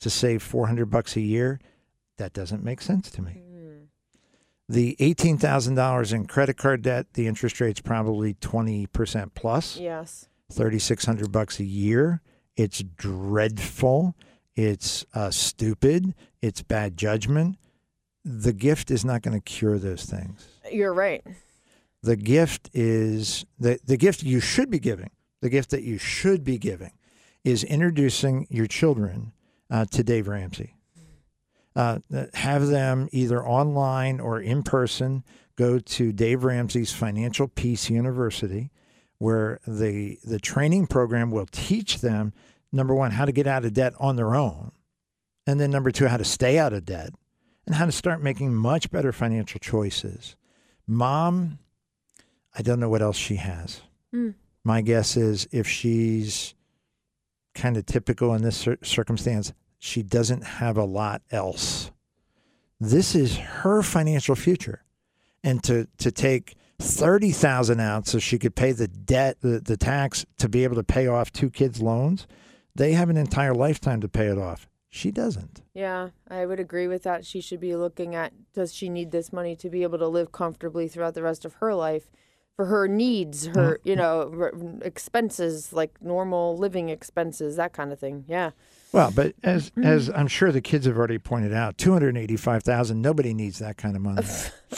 to save four hundred bucks a year, that doesn't make sense to me. The eighteen thousand dollars in credit card debt, the interest rate's probably twenty percent plus. Yes. 3600 bucks a year. It's dreadful. It's uh, stupid. It's bad judgment. The gift is not going to cure those things. You're right. The gift is the, the gift you should be giving, the gift that you should be giving is introducing your children uh, to Dave Ramsey. Uh, have them either online or in person go to Dave Ramsey's Financial Peace University, where the the training program will teach them number one how to get out of debt on their own, and then number two how to stay out of debt, and how to start making much better financial choices. Mom, I don't know what else she has. Hmm. My guess is if she's kind of typical in this cir- circumstance, she doesn't have a lot else. This is her financial future. And to, to take 30,000 out so she could pay the debt, the, the tax to be able to pay off two kids' loans, they have an entire lifetime to pay it off. She doesn't. Yeah, I would agree with that. She should be looking at does she need this money to be able to live comfortably throughout the rest of her life for her needs, her, mm-hmm. you know, expenses like normal living expenses, that kind of thing. Yeah. Well, but as as I'm sure the kids have already pointed out, two hundred eighty-five thousand. Nobody needs that kind of money.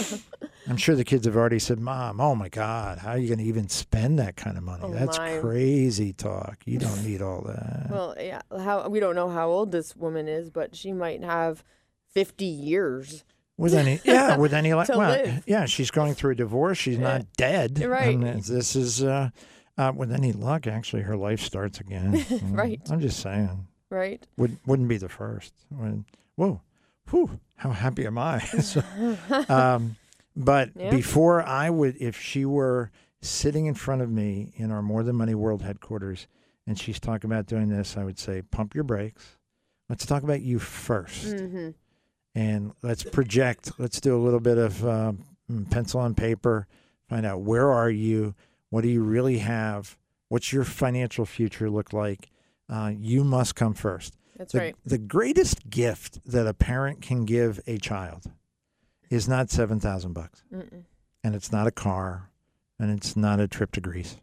I'm sure the kids have already said, "Mom, oh my God, how are you going to even spend that kind of money? Oh, That's my. crazy talk. You don't need all that." Well, yeah, how we don't know how old this woman is, but she might have 50 years. with any, yeah, with any like, well, live. yeah, she's going through a divorce. She's not dead. Right. And this is, uh, uh, with any luck, actually, her life starts again. Right. I'm just saying, Right? would wouldn't be the first. When, whoa, whew, how happy am I? So, um, but Yeah. before I would, if she were sitting in front of me in our More Than Money World headquarters, and she's talking about doing this, I would say, pump your brakes. Let's talk about you 1st hmm and let's project. Let's do a little bit of um, pencil and paper. Find out where are you? What do you really have? What's your financial future look like? Uh, you must come first. That's The, right. the greatest gift that a parent can give a child is not seven thousand bucks, and it's not a car, and it's not a trip to Greece.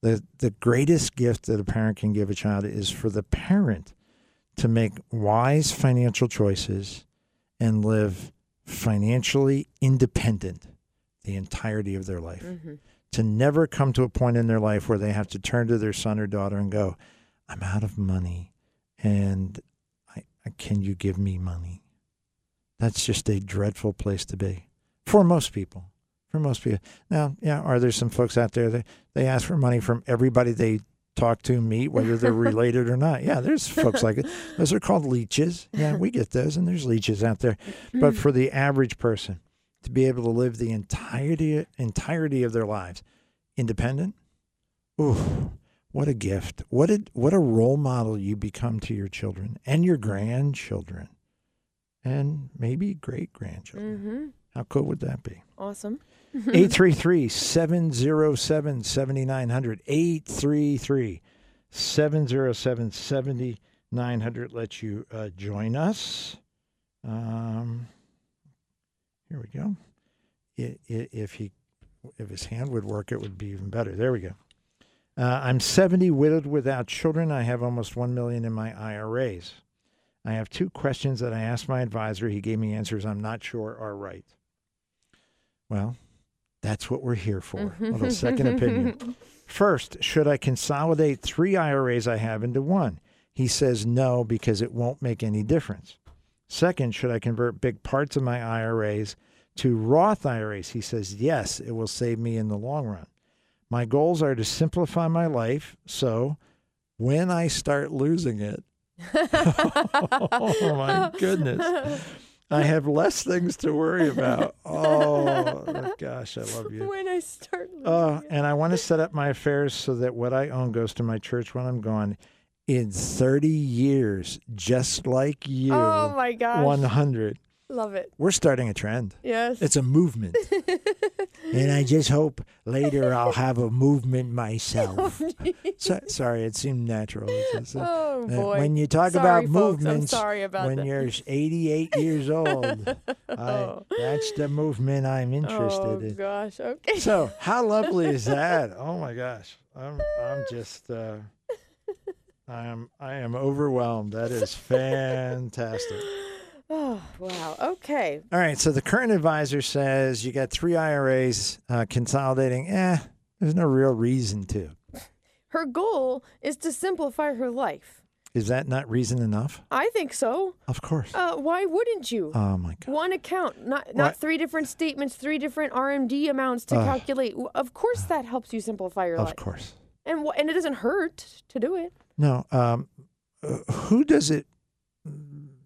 The the greatest gift that a parent can give a child is for the parent to make wise financial choices and live financially independent the entirety of their life. hmm To never come to a point in their life where they have to turn to their son or daughter and go, I'm out of money and I, I, can you give me money? That's just a dreadful place to be for most people. For most people. Now, yeah, are there some folks out there that they ask for money from everybody they talk to, meet, whether they're related or not? Yeah, there's folks like it. Those are called leeches. Yeah, we get those, and there's leeches out there. But mm. for the average person, to be able to live the entirety entirety of their lives independent, ooh, what a gift! What a what a role model you become to your children and your grandchildren, and maybe great grandchildren. hmm How cool would that be? Awesome. 833 707 7900. 833 707 7900 lets you uh, join us. Um, here we go. If he, if his hand would work, it would be even better. There we go. Uh, I'm 70, widowed without children. I have almost 1 million in my IRAs. I have two questions that I asked my advisor. He gave me answers I'm not sure are right. Well, That's what we're here for. A little second opinion. First, should I consolidate three IRAs I have into one? He says no because it won't make any difference. Second, should I convert big parts of my IRAs to Roth IRAs? He says yes, it will save me in the long run. My goals are to simplify my life. So when I start losing it, oh my goodness. I have less things to worry about. Oh gosh, I love you. when I start. losing uh, it. and I want to set up my affairs so that what I own goes to my church when I'm gone. In 30 years, just like you, oh my gosh. 100. Love it. We're starting a trend. Yes. It's a movement. and I just hope later I'll have a movement myself. so, sorry, it seemed natural. It's oh uh, boy. when you talk Sorry, about folks, movements, about when that. you're 88 years old, I, Oh. that's the movement I'm interested oh in. gosh. Okay. So how lovely is that? Oh my gosh, I'm I'm just uh, I am I am overwhelmed. That is fantastic. Oh wow. Okay. All right, so the current advisor says you got three IRAs uh, consolidating. Eh, there's no real reason to. Her goal is to simplify her life. Is that not reason enough? I think so. Of course. Uh, why wouldn't you? Oh my god. One account, not not What? three different statements, three different RMD amounts to Ugh. calculate. Of course, that helps you simplify your Of life, Of course. and and it doesn't hurt to do it. No. Um, uh, who does it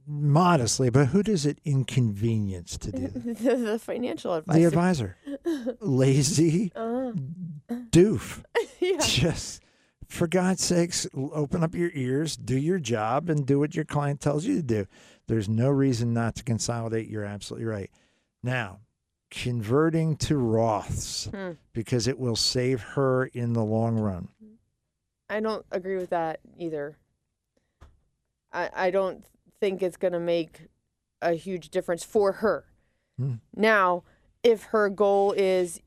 modestly? But who does it inconvenience to do? the, the financial advisor. the advisor. advisor. Lazy Uh, doof. yeah. Just for God's sakes, open up your ears, do your job, and do what your client tells you to do. There's no reason not to consolidate. You're absolutely right. Now, converting to Roths Hmm. because it will save her in the long run. I don't agree with that either. I I don't think it's gonna make a huge difference for her. Hmm. Now, if her goal is,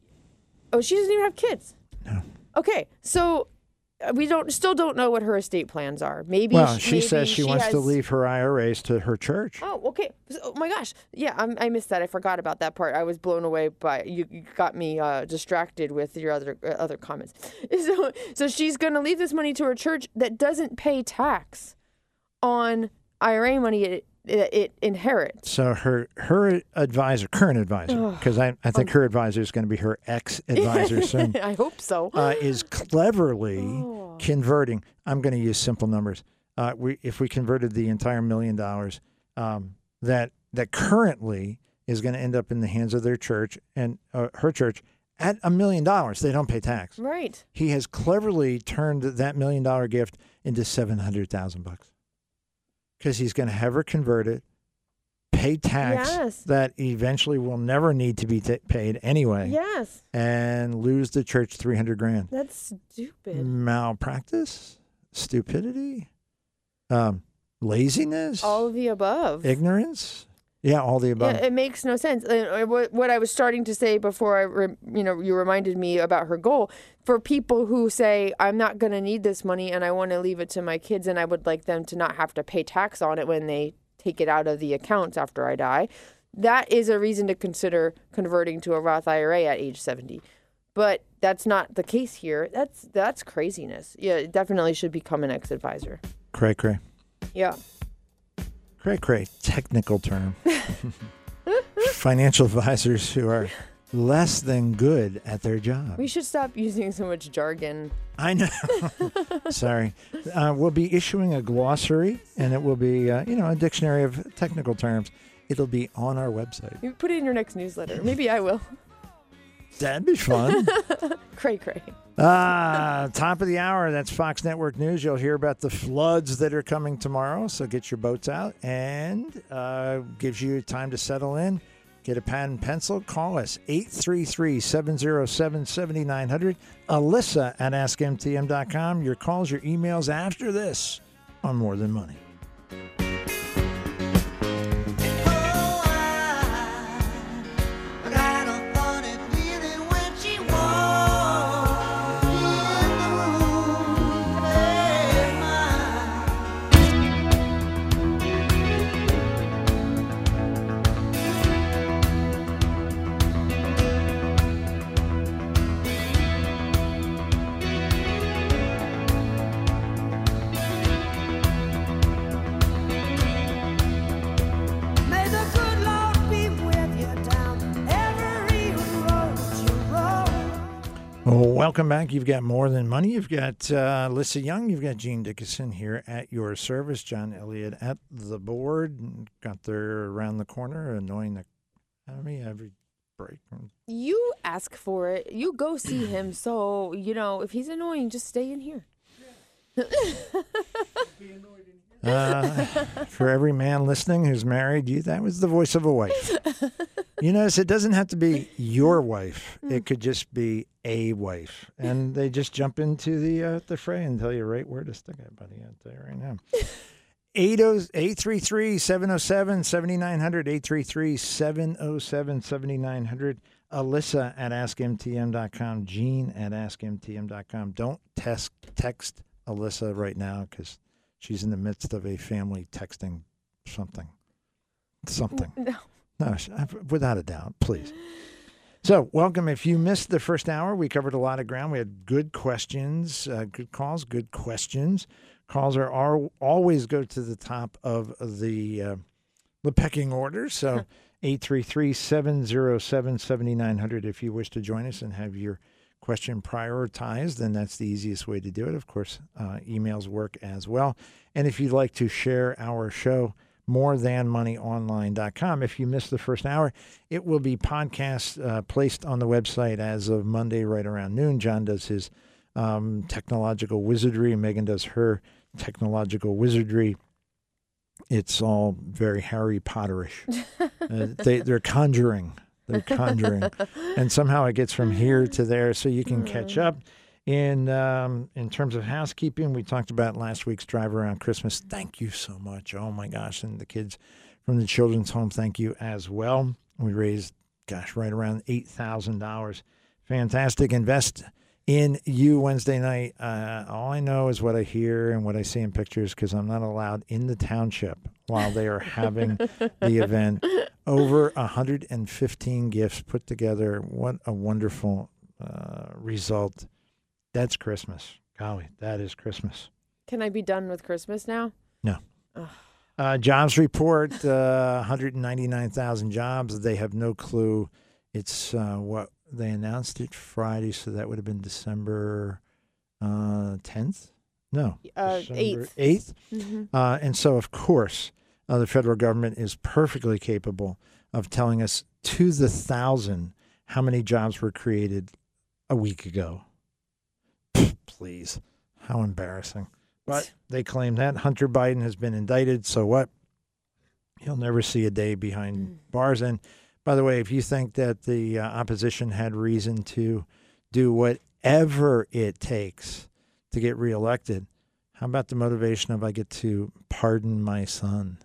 oh, she doesn't even have kids. No. Okay, so uh, we don't still don't know what her estate plans are. Maybe Well, sh- she maybe says she, wants to leave her IRAs to her church. Oh, okay. So- oh my gosh. Yeah, I'm, I missed that. I forgot about that part. I was blown away by you. You got me uh, distracted with your other uh, other comments. So, so she's gonna leave this money to her church that doesn't pay tax on IRA money it it, it inherits. So her her advisor, current advisor, because I, I think her advisor is going to be her ex advisor soon. I hope so. uh, is cleverly Oh. converting. I'm going to use simple numbers. Uh, we, if we converted the entire million dollars, um, that that currently is going to end up in the hands of their church and uh, her church at a million dollars, they don't pay tax. right. He has cleverly turned that million dollar gift into seven hundred thousand bucks because he's going to have her convert it, pay tax Yes. that eventually will never need to be ta paid anyway, Yes. and lose the church three hundred grand That's stupid. malpractice, stupidity, um, laziness, All of the above. ignorance. Yeah, all the above. Yeah, it makes no sense. And uh, what, I was starting to say before I, re, you know, you reminded me about her goal for people who say, "I'm not going to need this money, and I want to leave it to my kids, and I would like them to not have to pay tax on it when they take it out of the accounts after I die." That is a reason to consider converting to a Roth IRA at age 70. But that's not the case here. That's that's craziness. Yeah, it definitely should become an ex-advisor. cray cray. Yeah. Cray cray. Technical term. Financial advisors who are less than good at their job. We should stop using so much jargon. I know. Sorry. Uh, we'll be issuing a glossary, and it will be, uh, you know, a dictionary of technical terms. It'll be on our website. You put it in your next newsletter. Maybe I will. That'd be fun. Cray cray. Ah, top of the hour. That's Fox Network News. You'll hear about the floods that are coming tomorrow. So get your boats out and uh, gives you time to settle in. Get a pen and pencil. Call us 833 707 7900. Alyssa at AskMTM.com. Your calls, your emails after this on More Than Money. Welcome back. You've got more than money. You've got uh, Lissa Young. You've got Gene Dickinson here at your service. John Elliott at the board. Got there around the corner, annoying the enemy every break. You ask for it. You go see him. So, you know, if he's annoying, just stay in here. Uh, for every man listening who's married, you that was the voice of a wife. You notice it doesn't have to be your wife; it could just be a wife, and they just jump into the uh, the fray and tell you right where to stick it, buddy. I'll tell you right now. 833 707 7900 833 707 7900 Alyssa at askmtm.com, Gene at askmtm.com. Don't text, text Alyssa right now because she's in the midst of a family texting something. Something. No. No, without a doubt, please. So, welcome. If you missed the first hour, we covered a lot of ground. We had good questions, uh, good calls, good questions. Calls are, are always go to the top of the uh, the pecking order. So, 833 707 7900. If you wish to join us and have your question prioritized, then that's the easiest way to do it. Of course, uh, emails work as well. And if you'd like to share our show, morethanmoneyonline.com. If you missed the first hour, it will be podcast uh, placed on the website as of Monday, right around noon. John does his um, technological wizardry, Megan does her technological wizardry. It's all very Harry Potterish. uh, they, they're conjuring. They're conjuring. and somehow it gets from here to there so you can catch up. In um, in terms of housekeeping, we talked about last week's drive around Christmas. Thank you so much. Oh my gosh, and the kids from the children's home, thank you as well. We raised, gosh, right around eight thousand dollars. Fantastic. Invest in you Wednesday night. Uh, all I know is what I hear and what I see in pictures because I'm not allowed in the township while they are having the event. Over 115 gifts put together. What a wonderful uh, result. That's Christmas. Golly, that is Christmas. Can I be done with Christmas now? No. Uh, jobs report uh, 199,000 jobs. They have no clue. It's uh, what they announced it Friday, so that would have been December uh, 10th? No. Uh, December 8th. 8th. Mm-hmm. Uh, and so, of course, uh, the federal government is perfectly capable of telling us to the thousand how many jobs were created a week ago. Please. How embarrassing. But they claim that Hunter Biden has been indicted. So what? He'll never see a day behind bars. And by the way, if you think that the uh, opposition had reason to do whatever it takes to get reelected, how about the motivation of I get to pardon my son?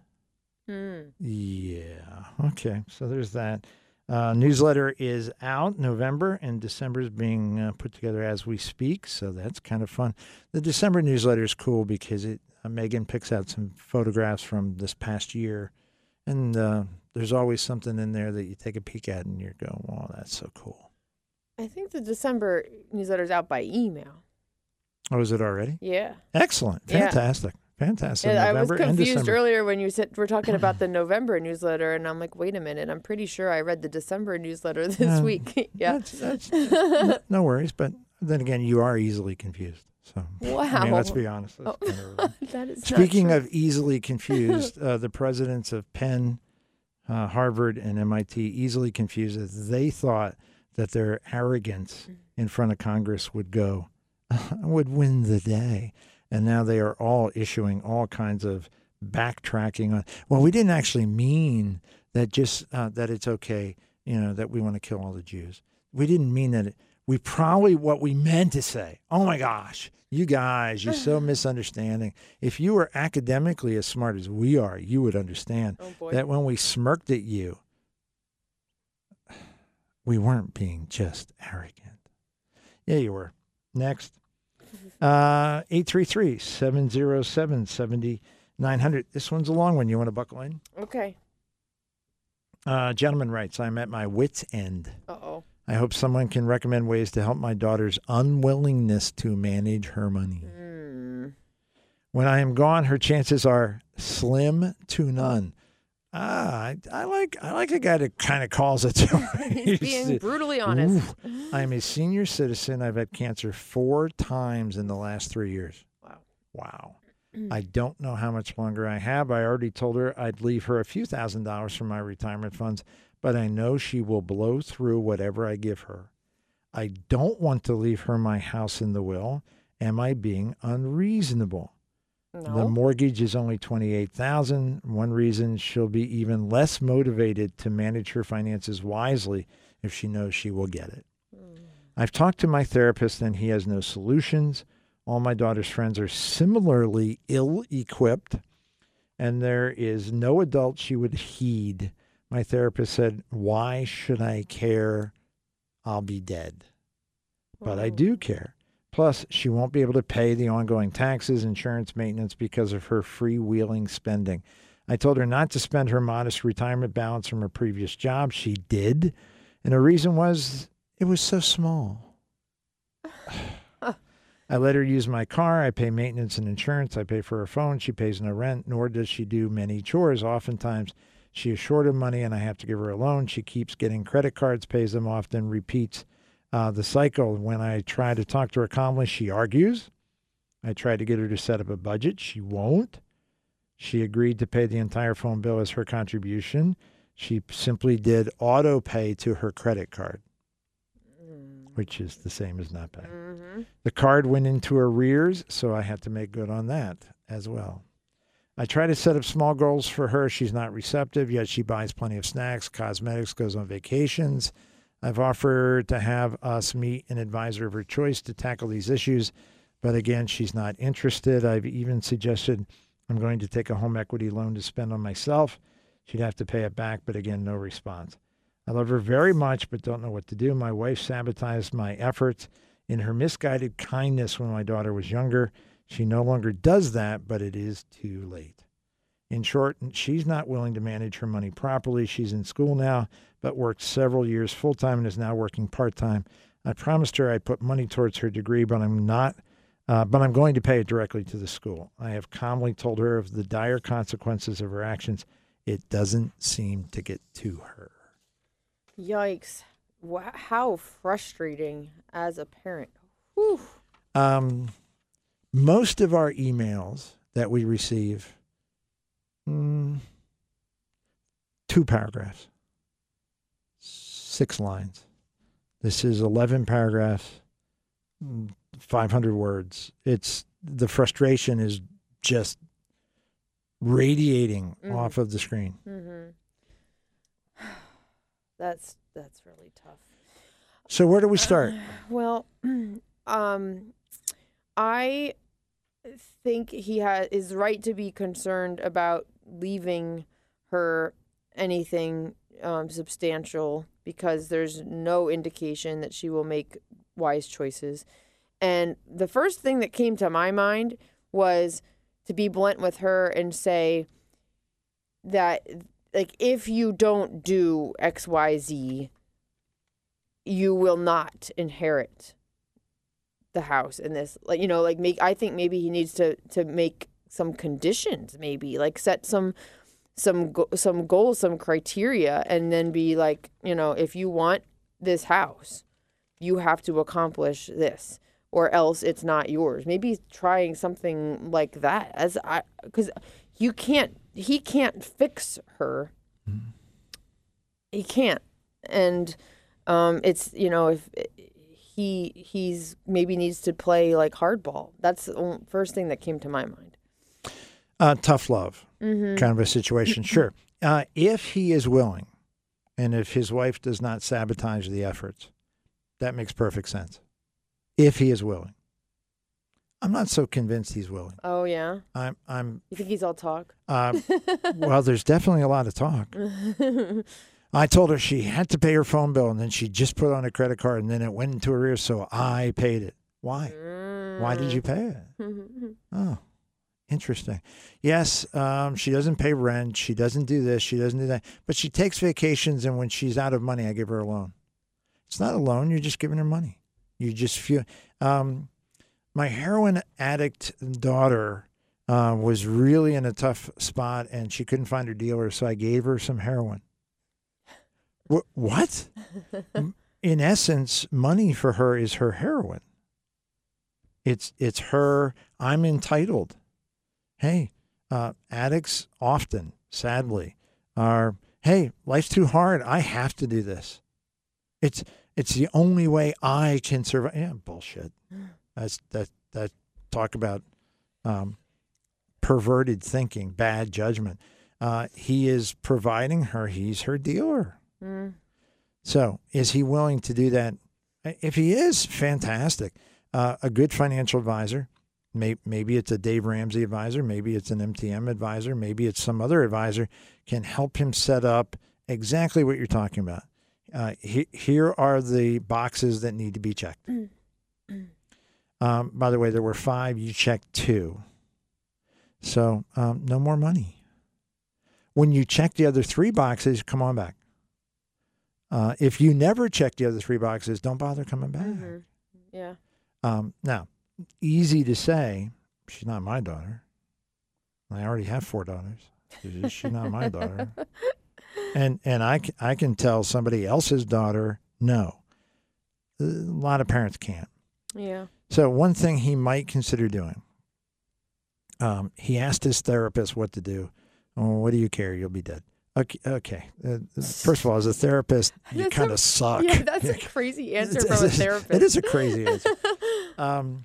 Mm. Yeah. Okay. So there's that. Uh, newsletter is out November and December is being uh, put together as we speak. So that's kind of fun. The December newsletter is cool because it uh, Megan picks out some photographs from this past year, and uh, there's always something in there that you take a peek at and you're going, "Wow, that's so cool." I think the December newsletter is out by email. Oh, is it already? Yeah. Excellent. Yeah. Fantastic. Fantastic. And I was confused earlier when you said we're talking about the November newsletter, and I'm like, wait a minute, I'm pretty sure I read the December newsletter this Yeah. week. yeah. That's, that's, no, no worries. But then again, you are easily confused. So, I mean, let's be honest. Oh. kind of- that is Speaking of easily confused, uh, the presidents of Penn, uh, Harvard, and MIT easily confused that they thought that their arrogance in front of Congress would go, would win the day. And now they are all issuing all kinds of backtracking on, well, we didn't actually mean that just uh, that it's okay, you know, that we want to kill all the Jews. We didn't mean that. It, we probably what we meant to say. Oh my gosh, you guys, you're so misunderstanding. If you were academically as smart as we are, you would understand oh that when we smirked at you, we weren't being just arrogant. Yeah, you were. Next. Uh 833 707 7900. This one's a long one. You want to buckle in? okay. Uh, gentleman writes, I'm at my wits' end. Uh oh. I hope someone can recommend ways to help my daughter's unwillingness to manage her money. Mm. When I am gone, her chances are slim to none. Ah, I, I like I like a guy that kind of calls it to He's being brutally honest. Ooh, I am a senior citizen. I've had cancer four times in the last three years. Wow. Wow. I don't know how much longer I have. I already told her I'd leave her a few thousand dollars from my retirement funds, but I know she will blow through whatever I give her. I don't want to leave her my house in the will. Am I being unreasonable? The mortgage is only 28,000. One reason she'll be even less motivated to manage her finances wisely if she knows she will get it. Mm. I've talked to my therapist and he has no solutions. All my daughter's friends are similarly ill equipped and there is no adult she would heed. My therapist said, "Why should I care? I'll be dead." But I do care. Plus, she won't be able to pay the ongoing taxes, insurance, maintenance because of her freewheeling spending. I told her not to spend her modest retirement balance from her previous job. She did. And the reason was it was so small. I let her use my car. I pay maintenance and insurance. I pay for her phone. She pays no rent, nor does she do many chores. Oftentimes, she is short of money and I have to give her a loan. She keeps getting credit cards, pays them off, then repeats uh, the cycle. When I try to talk to her calmly, she argues. I try to get her to set up a budget. She won't. She agreed to pay the entire phone bill as her contribution. She simply did auto pay to her credit card, which is the same as not paying. Mm-hmm. The card went into arrears, so I had to make good on that as well. I try to set up small goals for her. She's not receptive, yet she buys plenty of snacks, cosmetics, goes on vacations. I've offered to have us meet an advisor of her choice to tackle these issues, but again, she's not interested. I've even suggested I'm going to take a home equity loan to spend on myself. She'd have to pay it back, but again, no response. I love her very much, but don't know what to do. My wife sabotaged my efforts in her misguided kindness when my daughter was younger. She no longer does that, but it is too late. In short, she's not willing to manage her money properly. She's in school now, but worked several years full time and is now working part time. I promised her I'd put money towards her degree, but I'm not. Uh, but I'm going to pay it directly to the school. I have calmly told her of the dire consequences of her actions. It doesn't seem to get to her. Yikes. Wow, how frustrating as a parent. Whew. Um, most of our emails that we receive, mm, two paragraphs, six lines. This is 11 paragraphs, mm, 500 words. It's the frustration is just radiating Mhm. off of the screen. Mm-hmm. That's that's really tough. So where do we start? Well, um, I think he ha- is right to be concerned about leaving her anything um, substantial because there's no indication that she will make wise choices. And the first thing that came to my mind was to be blunt with her and say that like if you don't do xyz you will not inherit the house in this like you know like make i think maybe he needs to to make some conditions maybe like set some some go- some goals some criteria and then be like you know if you want this house you have to accomplish this or else it's not yours. Maybe trying something like that as i because you can't he can't fix her. He can't. And um it's you know if he he's maybe needs to play like hardball. That's the first thing that came to my mind. Uh, tough love mm-hmm. kind of a situation. Sure. Uh, if he is willing and if his wife does not sabotage the efforts, that makes perfect sense. If he is willing. I'm not so convinced he's willing. oh yeah I'm, I'm, you think he's all talk uh, well, there's definitely a lot of talk. I told her she had to pay her phone bill and then she just put on a credit card and then it went into arrears. So I paid it. Why? Why did you pay it? Mm. Oh, interesting. Yes, um, she doesn't pay rent. She doesn't do this. She doesn't do that. But she takes vacations, and when she's out of money, I give her a loan. It's not a loan. You're just giving her money. You just feel. Um, my heroin addict daughter uh, was really in a tough spot and she couldn't find her dealer, so I gave her some heroin. Wh- what? In essence, money for her is her heroin. It's it's her. I'm entitled. Hey, uh, addicts often, sadly, are. Hey, life's too hard. I have to do this. It's it's the only way I can survive. Yeah, bullshit. That's that that talk about um, perverted thinking, bad judgment. Uh, he is providing her. He's her dealer. Mm. So, is he willing to do that? If he is, fantastic. Uh, a good financial advisor, maybe it's a Dave Ramsey advisor, maybe it's an MTM advisor, maybe it's some other advisor, can help him set up exactly what you're talking about. Uh, he, here are the boxes that need to be checked. Um, by the way, there were five. You checked two. So, um, no more money. When you check the other three boxes, come on back. Uh, if you never check the other three boxes, don't bother coming back. hmm Yeah. Um, now, easy to say, she's not my daughter. I already have four daughters. She's not my daughter. And and I, I can tell somebody else's daughter no. A lot of parents can't. Yeah. So one thing he might consider doing, um, he asked his therapist what to do. Oh, what do you care? You'll be dead. Okay. Okay. Uh, first of all, as a therapist, you kind of suck. Yeah, that's a crazy answer from a therapist. It is a crazy answer. Um,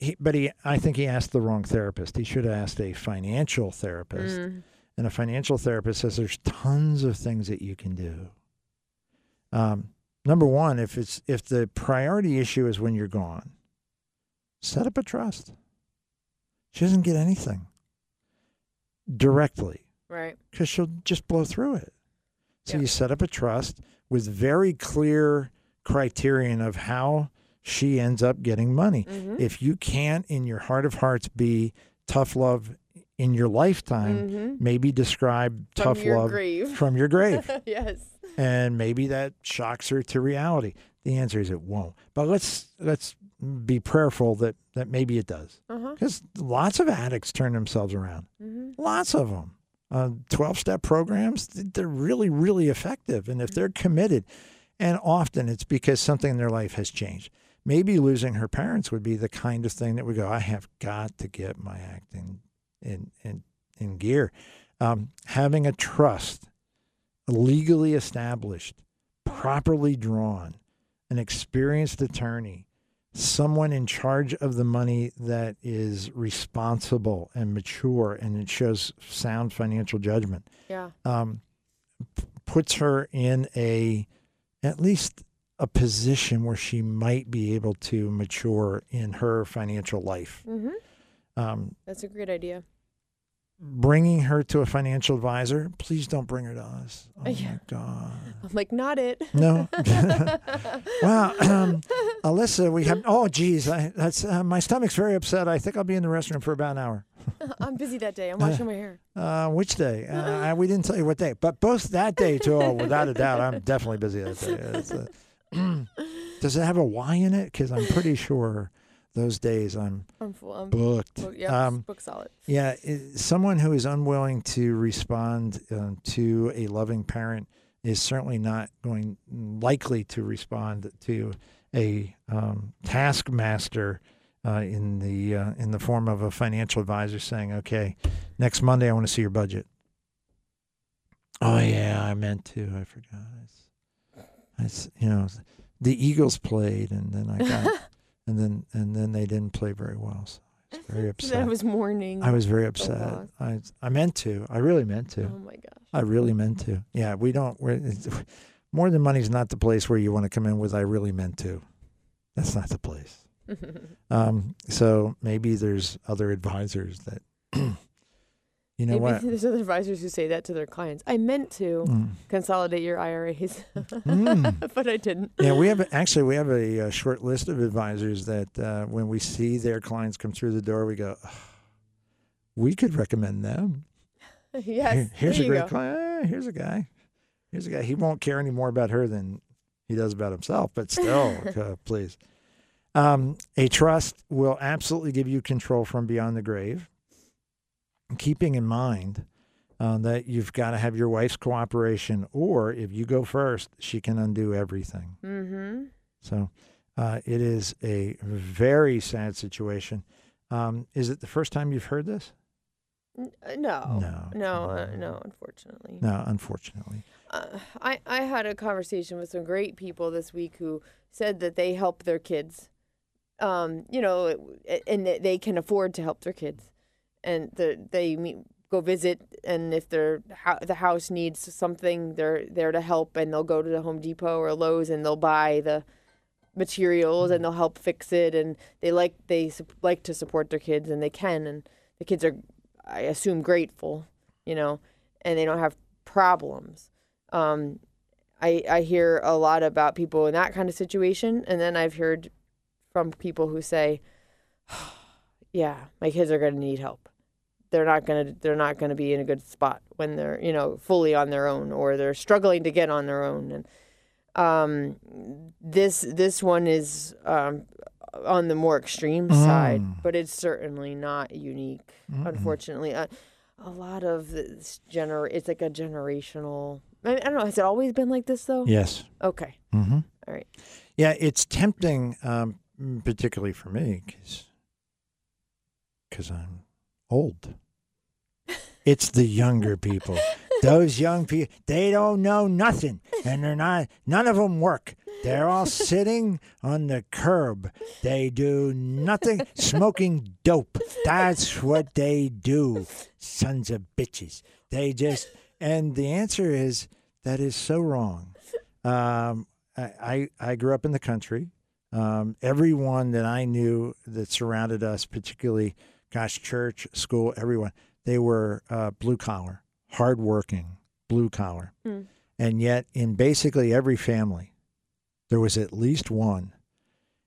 he, but he, I think he asked the wrong therapist. He should have asked a financial therapist. Mm. And a financial therapist says there's tons of things that you can do. Um, number one, if it's if the priority issue is when you're gone, set up a trust. She doesn't get anything directly Right. because she'll just blow through it. So Yeah. you set up a trust with very clear criterion of how she ends up getting money. hmm If you can't, in your heart of hearts, be tough love in your lifetime, hmm maybe describe From tough love grave. from your grave. yes. and maybe that shocks her to reality. The answer is it won't. But let's let's be prayerful that that maybe it does. Uh. Because lots of addicts turn themselves around. hmm Lots of them. Uh, 12 step programs they're really, really effective. And if they're committed, and often it's because something in their life has changed. Maybe losing her parents would be the kind of thing that would go, I have got to get my acting in, in, in gear. Um, having a trust legally established, properly drawn, an experienced attorney, someone in charge of the money that is responsible and mature and it shows sound financial judgment Yeah. um, p- puts her in a at least a position where she might be able to mature in her financial life hmm um, That's a great idea. bringing her to a financial advisor please don't bring her to us oh Yeah. my god I'm like, not it. no wow um, alyssa we have oh geez I, that's uh, my stomach's very upset i think i'll be in the restroom for about an hour I'm busy that day. I'm washing my hair. Uh, which day? Uh, we didn't tell you what day, but both that day too. Without a doubt, I'm definitely busy that day. Does it have a Y in it? Because I'm pretty sure those days I'm I'm full. I'm booked. book, yeah, Um, book solid. yeah, i- someone who is unwilling to respond um, to a loving parent is certainly not going likely to respond to a um, taskmaster uh, in the uh, in the form of a financial advisor saying, "Okay, next Monday I want to see your budget." Oh yeah, I meant to. I forgot. It's, you know, the Eagles played, and then I got, and then and then they didn't play very well. So I was very upset. That was mourning. I was very upset. I I meant to. I really meant to. Oh my gosh. I really meant to. Yeah, we don't. We're, more than money's not the place where you want to come in with. I really meant to. That's not the place. Um, so maybe there's other advisors that, you know Maybe what? there's other advisors who say that to their clients. I meant to Mm. consolidate your IRAs, Mm. but I didn't. Yeah, we have actually we have a, uh short list of advisors that uh, when we see their clients come through the door, we go, "Ugh, we could recommend them. yes. Here- here's a great go. client. Eh, here's a guy. Here's a guy. He won't care any more about her than he does about himself, but still, uh, please. Um, a trust will absolutely give you control from beyond the grave. Keeping in mind uh, that you've got to have your wife's cooperation, or if you go first, she can undo everything. Mm-hmm. So uh, it is a very sad situation. Um, is it the first time you've heard this? Uh, no. No, No. Uh, no. Unfortunately. No, unfortunately. Uh, I I had a conversation with some great people this week who said that they help their kids. Um, you know, and that they can afford to help their kids, and the, they meet, go visit, and if their the house needs something, they're there to help, and they'll go to the Home Depot or Lowe's and they'll buy the materials and they'll help fix it, and they like they like to support their kids, and they can, and the kids are, I assume, grateful, you know, and they don't have problems. Um, I I hear a lot about people in that kind of situation, and then I've heard from people who say, "Yeah, my kids are going to need help. They're not going to they're not going to be in a good spot when they're you know fully on their own, or they're struggling to get on their own." And um, this this one is um, on the more extreme side, Mm. but it's certainly not unique. Unfortunately, uh, a lot of this gener it's like a generational. I, I don't know. Has it always been like this though? Yes. Okay. Mm-hmm. All right. Yeah, it's tempting, um, particularly for me, because I'm old. It's the younger people. Those young people, they don't know nothing, and they're not. None of them work. They're all sitting on the curb. They do nothing, smoking dope. That's what they do. Sons of bitches. They just. And the answer is that is so wrong. Um, I I grew up in the country. Um, everyone that I knew that surrounded us, particularly, gosh, church, school, everyone, they were uh, blue collar, hardworking, blue collar. Mm. And yet, in basically every family, there was at least one.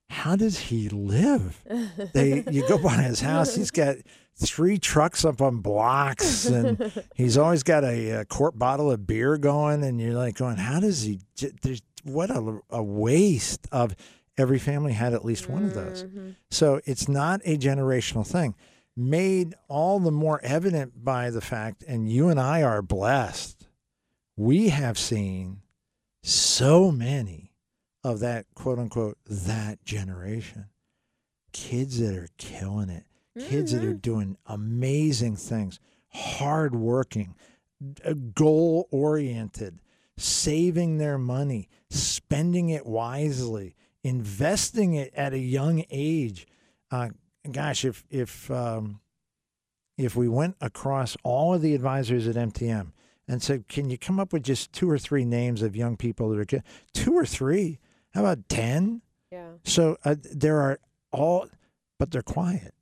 How does he live? They you go by his house, he's got three trucks up on blocks, and he's always got a, a quart bottle of beer going, and you're like going, how does he? There's what a, a waste of. Every family had at least one of those. Mhm. So it's not a generational thing. Made all the more evident by the fact, and you and I are blessed, we have seen so many of that quote unquote that generation. Kids that are killing it, kids that are doing amazing things, hardworking, goal oriented, saving their money, spending it wisely, investing it at a young age. Uh, gosh, if if um, if we went across all of the advisors at MTM and said, "Can you come up with just two or three names of young people that are two or three? How about ten? Yeah. So uh, there are all, but they're quiet.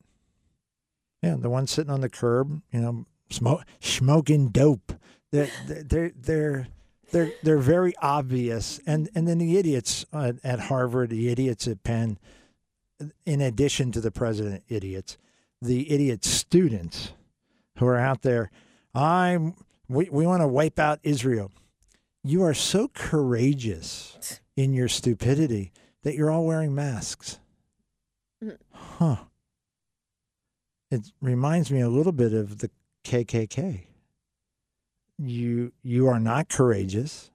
Yeah, the ones sitting on the curb, you know, smoke, smoking dope. They're they're they're they're they're very obvious, and and then the idiots uh, at Harvard, the idiots at Penn, in addition to the president idiots, the idiot students who are out there. I'm we we want to wipe out Israel. You are so courageous in your stupidity that you're all wearing masks. Mhm. Huh. It reminds me a little bit of the KKK. You you are not courageous.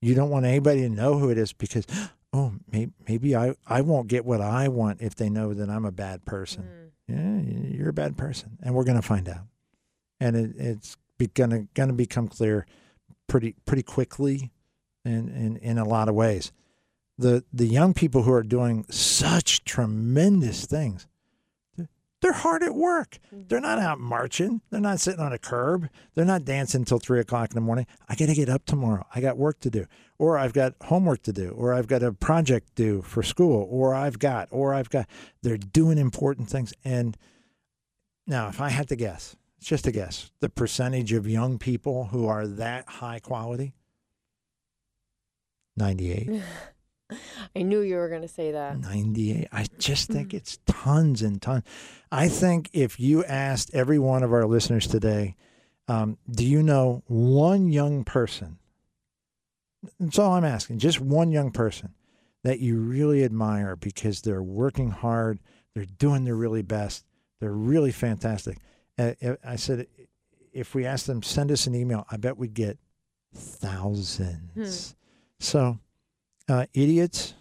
You don't want anybody to know who it is because oh maybe, maybe I, I won't get what I want if they know that I'm a bad person. Mm. Yeah, you're a bad person, and we're going to find out. And it, it's be, gonna gonna become clear pretty pretty quickly, in, in in a lot of ways. The the young people who are doing such tremendous things, they're, hard at work. Mm-hmm. They're not out marching. They're not sitting on a curb. They're not dancing until three o'clock in the morning. I got to get up tomorrow. I got work to do, or I've got homework to do, or I've got a project due for school, or I've got, or I've got. They're doing important things. And now, if I had to guess, it's just a guess, the percentage of young people who are that high quality, ninety-eight. I knew you were going to say that. 98. I just think it's tons and tons. I think if you asked every one of our listeners today, um, do you know one young person? That's all I'm asking. Just one young person that you really admire because they're working hard, they're doing their really best, they're really fantastic. Uh, I said, if we asked them send us an email, I bet we'd get thousands. So, uh, idiots,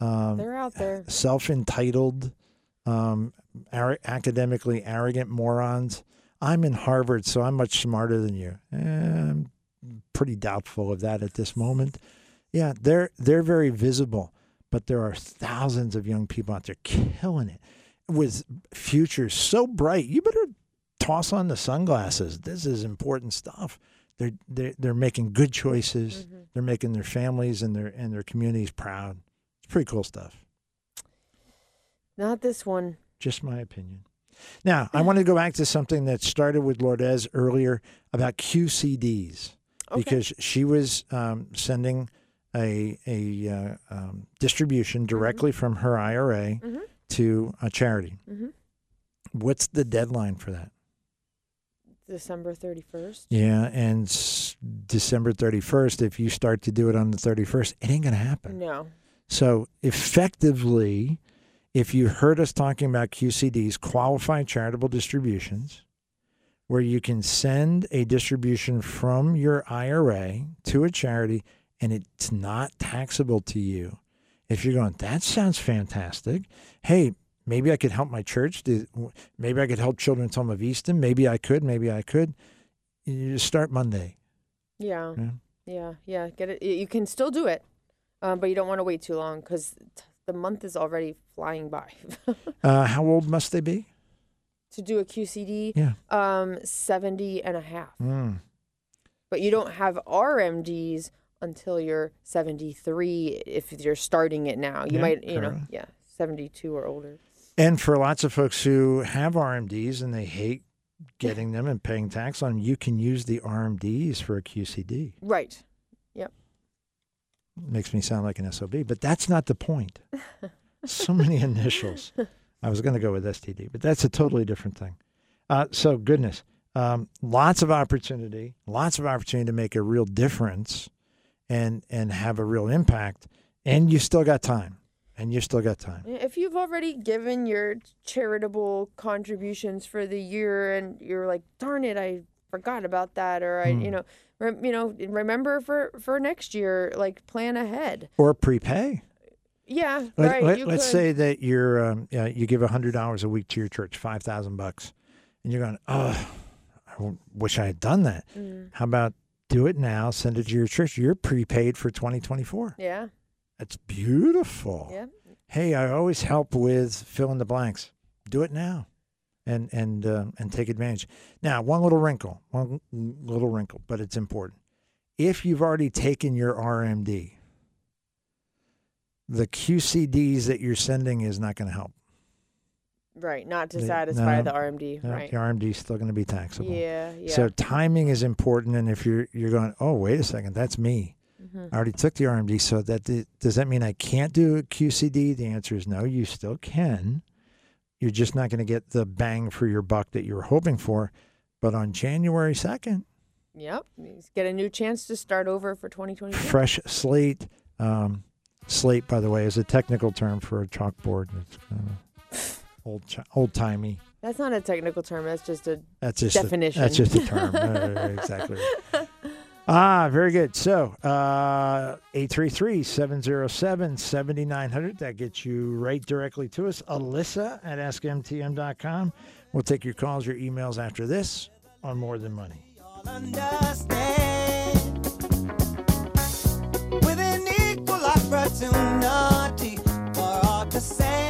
um, They're out there. self entitled, um, ar- academically arrogant morons. I'm in Harvard, so I'm much smarter than you. Eh, I'm pretty doubtful of that at this moment. Yeah, they're they're very visible, but there are thousands of young people out there killing it with futures so bright. You better toss on the sunglasses. This is important stuff. They're they're, they're making good choices. Mm-hmm. They're making their families and their and their communities proud. It's pretty cool stuff. Not this one. Just my opinion. Now, I want to go back to something that started with Lourdes earlier about QCDs Okay. because she was um, sending a a uh, um, distribution directly from her IRA Mhm. to a charity. Mhm. What's the deadline for that? December 31st. Yeah, and s- December 31st, if you start to do it on the 31st, it ain't going to happen. No. So effectively, if you heard us talking about QCDs, qualified charitable distributions, where you can send a distribution from your IRA to a charity and it's not taxable to you. If you're going, that sounds fantastic. Hey, maybe I could help my church. Do- Maybe I could help Children's Home of Easton. Maybe I could. Maybe I could. You just start Monday. Yeah. Yeah. Yeah. Yeah. Get it. You can still do it, um, but you don't want to wait too long because the month is already flying by. Uh, how old must they be? to do a QCD, Yeah. um, 70 and a half. Mm. But you don't have RMDs until you're 73 if you're starting it now. You Yeah, might, you know, yeah, 72 or older. And for lots of folks who have RMDs and they hate getting them and paying tax on them, you can use the RMDs for a QCD. Right. Yep. Makes me sound like an SOB, but that's not the point. so many initials. I was going to go with STD, but that's a totally different thing. Uh, so, goodness, um, lots of opportunity, lots of opportunity to make a real difference and and have a real impact. And you still got time. And you still got time. If you've already given your charitable contributions for the year and you're like, darn it, I forgot about that, or I, Hmm. you know, rem- you know, remember for for next year, like plan ahead. Or prepay. Yeah, Let, right. let, us say that you're um, yeah, you give hundred dollars a week to your church, five thousand bucks, and you're going, oh, I wish I had done that. Mm, How about do it now? Send it to your church. You're prepaid for 2024. yeah, That's beautiful. yeah. Hey, I always help with fill in the blanks. Do it now, and and uh, and take advantage. Now, one little wrinkle, one little wrinkle, but it's important. If you've already taken your RMD, the QCDs that you're sending is not going to help. Right. Not to satisfy no, the RMD. No, right. The RMD is still going to be taxable. Yeah. Yeah. So timing is important, and if you're you're going, oh wait a second, that's me. Mhm. I already took the RMD, so that does that mean I can't do a QCD? The answer is no. You still can. You're just not going to get the bang for your buck that you were hoping for. But on January second, Yep. Get a new chance to start over for 2020. fresh slate. Um, slate, by the way, is a technical term for a chalkboard. It's kind of old old timey. That's not a technical term. That's just a That's just a- definition. that's just a term. Uh, exactly. Ah, very good. So, uh, 833-707-7900. That gets you right directly to us. Alyssa at askmtm.com. We'll take your calls, your emails after this on More Than Money. with an equal opportunity for all to sing,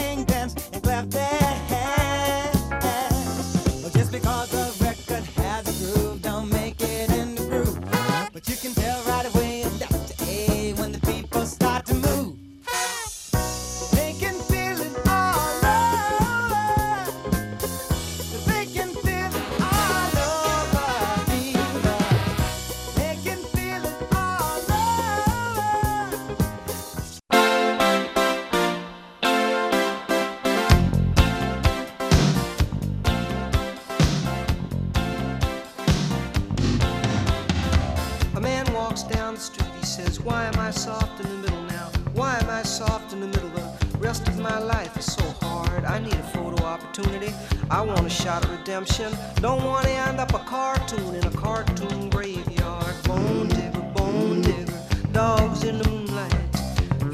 shot of redemption. Don't want to end up a cartoon in a cartoon graveyard. Bone digger, bone digger, dogs in the moonlight.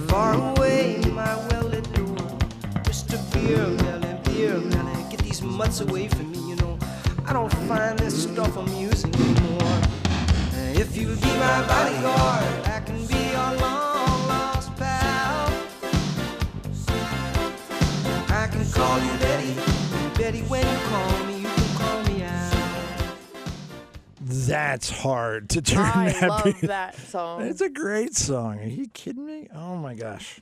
Far away, my well-lit door. Mr. Beer Melly, Beer Melly, get these mutts away from me, you know. I don't find this stuff amusing anymore. If you'll be my bodyguard, That's hard to turn I that. love be- that song. It's a great song. Are you kidding me? Oh my gosh.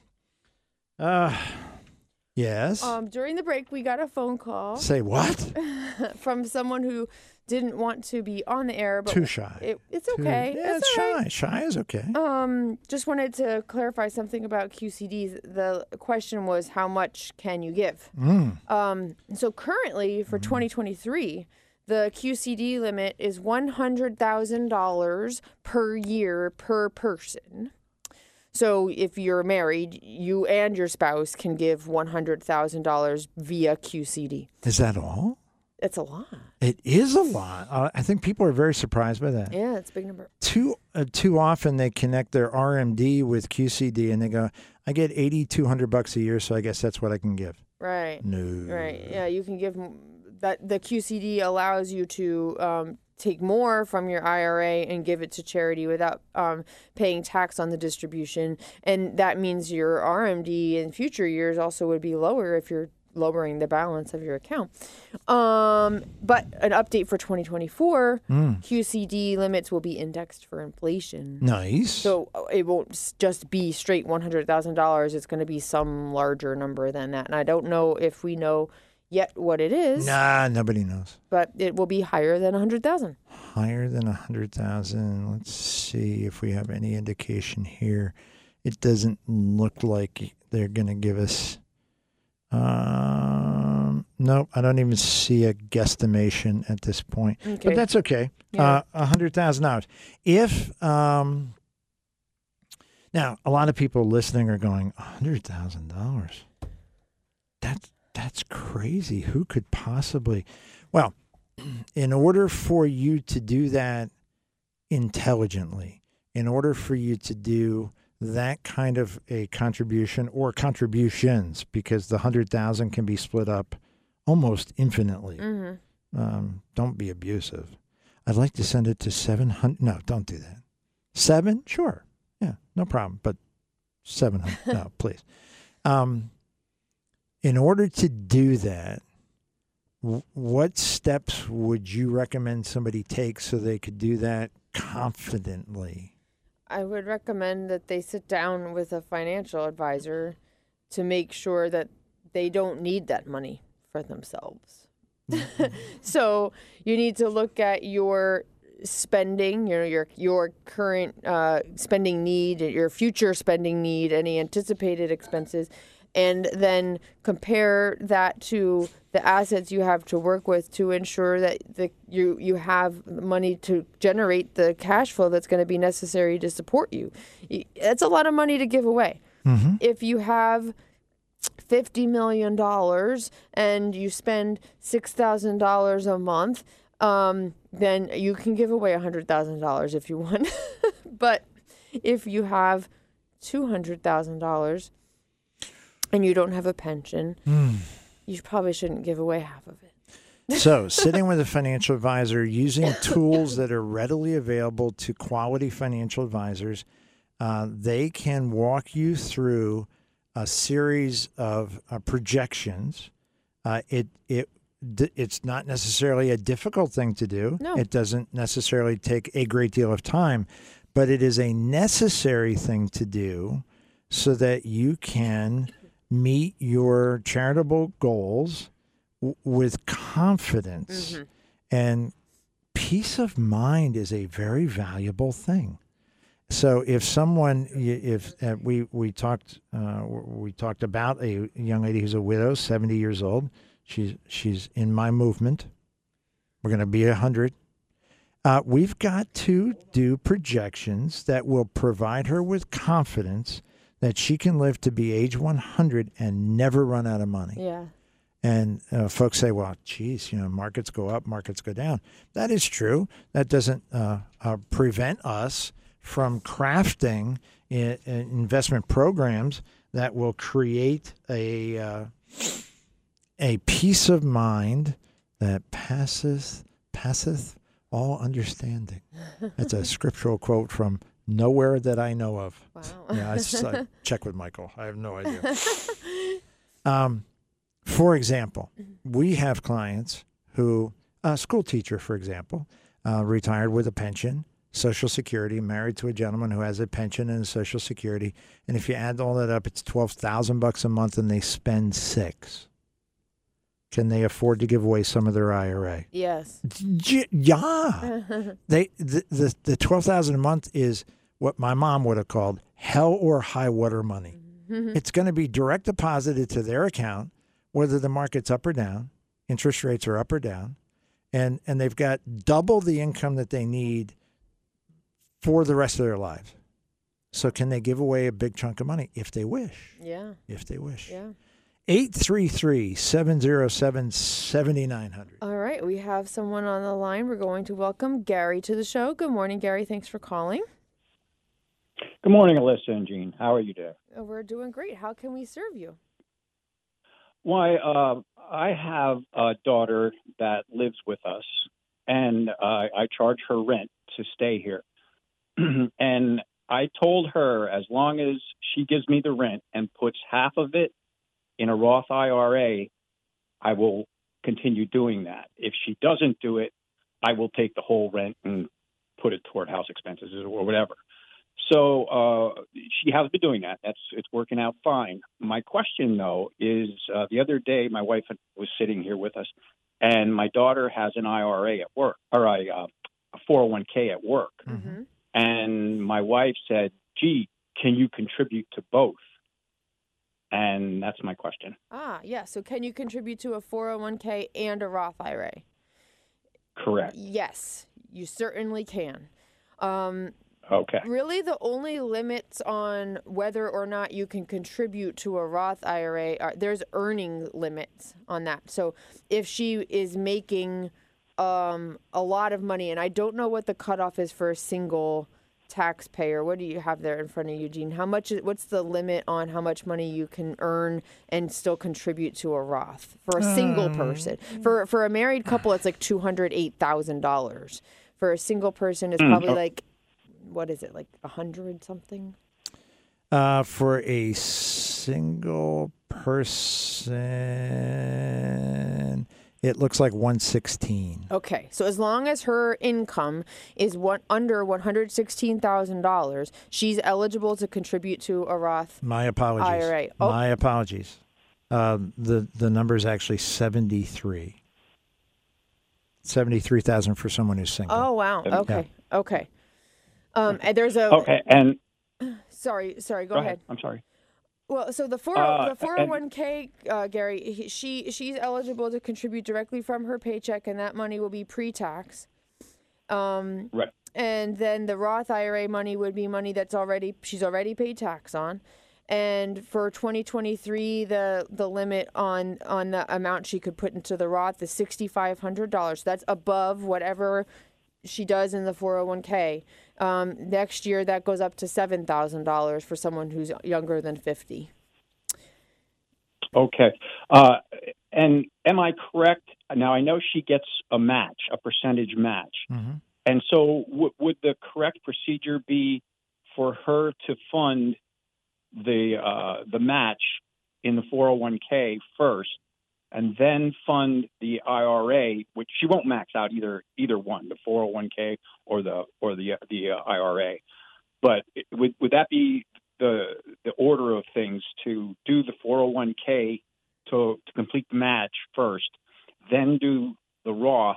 Uh yes. Um, during the break, we got a phone call Say what? from someone who didn't want to be on the air, but Too shy. It, it's Too- okay. Yeah, it's it's shy. right. Shy is okay. Um, just wanted to clarify something about QCDs. The question was, how much can you give? Mm. Um, so currently for Mm-hmm. 2023, the QCD limit is $100,000 per year per person. So if you're married, you and your spouse can give $100,000 via QCD. Is that all? It's a lot. It is a lot. Uh, I think people are very surprised by that. Yeah, it's a big number. Too uh, too often they connect their RMD with QCD and they go, "I get eighty two hundred bucks a year, so I guess that's what I can give." Right. No. Right. Yeah, you can give that. The QCD allows you to um, take more from your IRA and give it to charity without um, paying tax on the distribution, and that means your RMD in future years also would be lower if you're lowering the balance of your account. Um, but an update for 2024, QCD limits will be indexed for inflation. Nice. So uh, it won't just be straight one hundred thousand dollars. It's going to be some larger number than that, and I don't know if we know yet what it is. nah, nobody knows. But it will be higher than a hundred thousand. Higher than a hundred thousand. Let's see if we have any indication here. It doesn't look like they're going to give us. Um, nope, I don't even see a guesstimation at this point. Okay. But that's okay. Yeah. Uh, A hundred thousand dollars. If um, now a lot of people listening are going, a hundred thousand dollars. That's that's crazy. Who could possibly? Well, in order for you to do that intelligently, in order for you to do that kind of a contribution or contributions, because the hundred thousand can be split up almost infinitely mm-hmm. um, don't be abusive. I'd like to send it to 700. No, don't do that. Seven? Sure. Yeah, no problem. But 700. no, please. Um, in order to do that, what steps would you recommend somebody take so they could do that confidently? I would recommend that they sit down with a financial advisor to make sure that they don't need that money for themselves. so you need to look at your spending, you know, your your current uh, spending need, your future spending need, any anticipated expenses, and then compare that to the assets you have to work with to ensure that the, you you have money to generate the cash flow that's going to be necessary to support you. That's a lot of money to give away. If you have fifty million dollars and you spend six thousand dollars a month, um, then you can give away hundred thousand dollars if you want. but if you have two hundred thousand dollars and you don't have a pension, you probably shouldn't give away half of it. So, sitting with a financial advisor, using tools that are readily available to quality financial advisors, uh, they can walk you through a series of uh, projections. Uh, it it it's not necessarily a difficult thing to do. No. It doesn't necessarily take a great deal of time, but it is a necessary thing to do so that you can meet your charitable goals w- with confidence. And peace of mind is a very valuable thing. So if someone, if uh, we we talked, uh, we talked about a young lady who's a widow, seventy years old. She's she's in my movement. We're going to be a hundred. Uh, we've got to do projections that will provide her with confidence that she can live to be age 100 and never run out of money. Yeah. And uh, folks say, well, geez, you know, markets go up, markets go down. That is true. That doesn't uh, uh, prevent us from crafting i- i- investment programs that will create a uh, a peace of mind that passeth passeth all understanding. That's a scriptural quote from nowhere that I know of. Wow. Yeah, I, I check with Michael. I have no idea. Um, for example, we have clients who, a school teacher, for example, uh, retired with a pension, Social Security, married to a gentleman who has a pension and a Social Security, and if you add all that up, it's twelve thousand bucks a month, and they spend six. Can they afford to give away some of their IRA? Yes. Yeah, they the the, the twelve thousand a month is what my mom would have called hell or high water money. Mm-hmm. It's going to be direct deposited to their account, whether the market's up or down, interest rates are up or down, and and they've got double the income that they need for the rest of their lives. So can they give away a big chunk of money if they wish? Yeah. If they wish. Yeah. 833-707-7900. All right. We have someone on the line. We're going to welcome Gary to the show. Good morning, Gary. Thanks for calling. Good morning, Alyssa and Jean. How are you doing? Uh, We're doing great. How can we serve you? Why, uh, I have a daughter that lives with us, and uh, I charge her rent to stay here. and I told her as long as she gives me the rent and puts half of it in a Roth IRA, I will continue doing that. If she doesn't do it, I will take the whole rent and put it toward house expenses or whatever. So uh, she has been doing that. That's it's working out fine. My question though is uh, the other day my wife was sitting here with us, and my daughter has an IRA at work or a, uh, a 401k at work, Mm-hmm. and my wife said, "Gee, can you contribute to both?" And that's my question. Ah, yeah. So can you contribute to a 401k and a Roth IRA? Correct. Yes, you certainly can. Um, Okay. Really, the only limits on whether or not you can contribute to a Roth IRA are there's earning limits on that. So if she is making um, a lot of money, and I don't know what the cutoff is for a single taxpayer. What do you have there in front of you, Gene? How much? Is, what's the limit on how much money you can earn and still contribute to a Roth for a single person? For for a married couple, it's like two hundred eight thousand dollars. For a single person, it's probably oh. like what is it like a hundred something Uh, for a single person, it looks like 116. okay so as long as her income is one under $116000 she's eligible to contribute to a roth My apologies. IRA. Oh. My apologies. Um, the the number is actually 73. 73,000 for someone who's single. oh wow okay okay um and there's a Okay. And sorry sorry go, go ahead. ahead. I'm sorry. Well, so the four Uh, the four hundred one k, uh, Gary, he, she she's eligible to contribute directly from her paycheck, and that money will be pre tax. Um, Right. and then the Roth IRA money would be money that's already she's already paid tax on. And for 2023, the the limit on on the amount she could put into the Roth is $6,500. That's above whatever she does in the 401k. Um, next year, that goes up to $7,000 for someone who's younger than 50. Okay. Uh, and am I correct? Now, I know she gets a match, a percentage match. Mhm. And so, w- would the correct procedure be for her to fund the uh, the match in the 401k first, and then fund the IRA, which she won't max out either either one, the 401k or the or the the uh, IRA. But it- would would that be the the order of things to do the 401k to to complete the match first, then do the Roth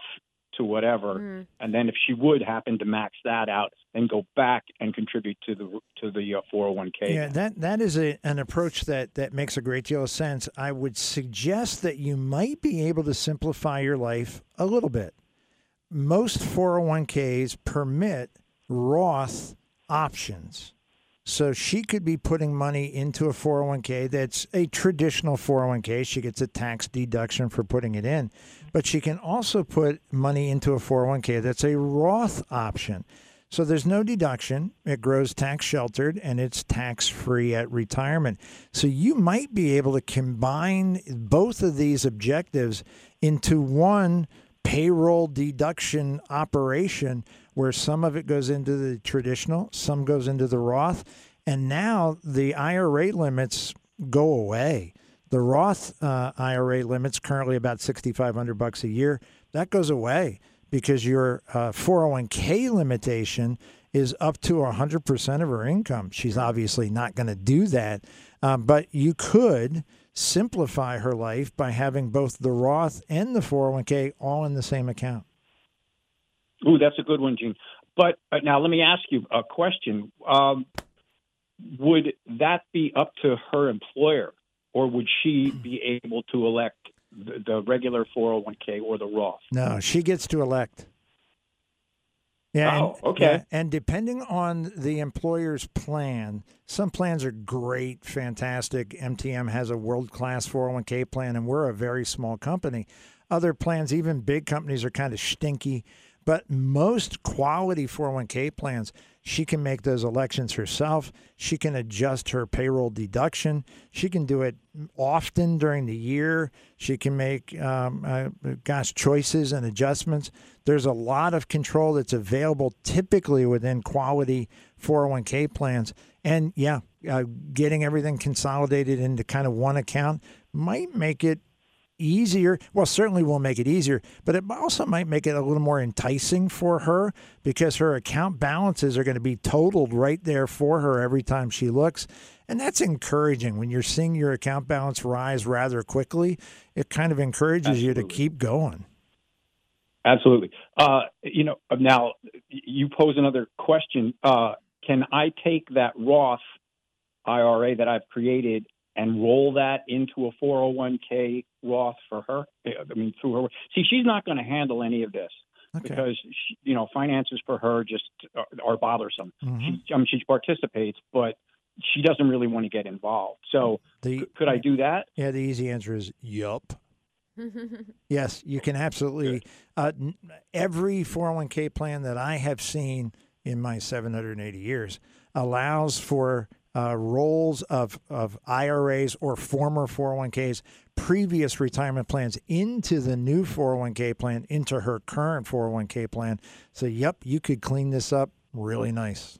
to whatever, Mm. and then if she would happen to max that out, then go back and contribute to the to the uh, 401k. Yeah, that that is a, an approach that that makes a great deal of sense. I would suggest that you might be able to simplify your life a little bit. Most 401ks permit Roth options. So she could be putting money into a 401k that's a traditional 401k. She gets a tax deduction for putting it in, but she can also put money into a 401k that's a Roth option. So there's no deduction. It grows tax sheltered and it's tax free at retirement. So you might be able to combine both of these objectives into one payroll deduction operation where some of it goes into the traditional, some goes into the Roth, and now the IRA limits go away. The Roth uh, IRA limits currently about 6500 bucks a year. That goes away because your uh, 401k limitation is up to 100% of her income. She's obviously not going to do that, um, but you could simplify her life by having both the Roth and the 401k all in the same account. Ooh, that's a good one, Gene. But uh, now let me ask you a question. Um, would that be up to her employer, or would she be able to elect the, the regular 401k or the Roth? No, she gets to elect. Yeah. Oh, and, okay. yeah, and depending on the employer's plan, some plans are great, fantastic. MTM has a world class 401k plan, and we're a very small company. Other plans, even big companies, are kind of stinky. But most quality 401k plans, she can make those elections herself. She can adjust her payroll deduction. She can do it often during the year. She can make, um, uh, gosh, choices and adjustments. There's a lot of control that's available typically within quality 401k plans. And yeah, uh, getting everything consolidated into kind of one account might make it easier. Well, certainly will make it easier, but it also might make it a little more enticing for her because her account balances are going to be totaled right there for her every time she looks. And that's encouraging when you're seeing your account balance rise rather quickly. It kind of encourages you to keep going. Absolutely. Uh, you know, now you pose another question. Uh, can I take that Roth IRA that I've created and roll that into a 401k Roth for her? I mean, through her. See, she's not going to handle any of this Okay. because she, you know finances for her just are, are bothersome. Mhm. She, I mean, she participates, but she doesn't really want to get involved. So, The, c- could I do that? Yeah, the easy answer is yup. Yes, you can absolutely. Uh, every 401k plan that I have seen in my 780 years allows for uh, rolls of, of IRAs or former 401ks, previous retirement plans into the new 401k plan, into her current 401k plan. So, yep, you could clean this up really nice.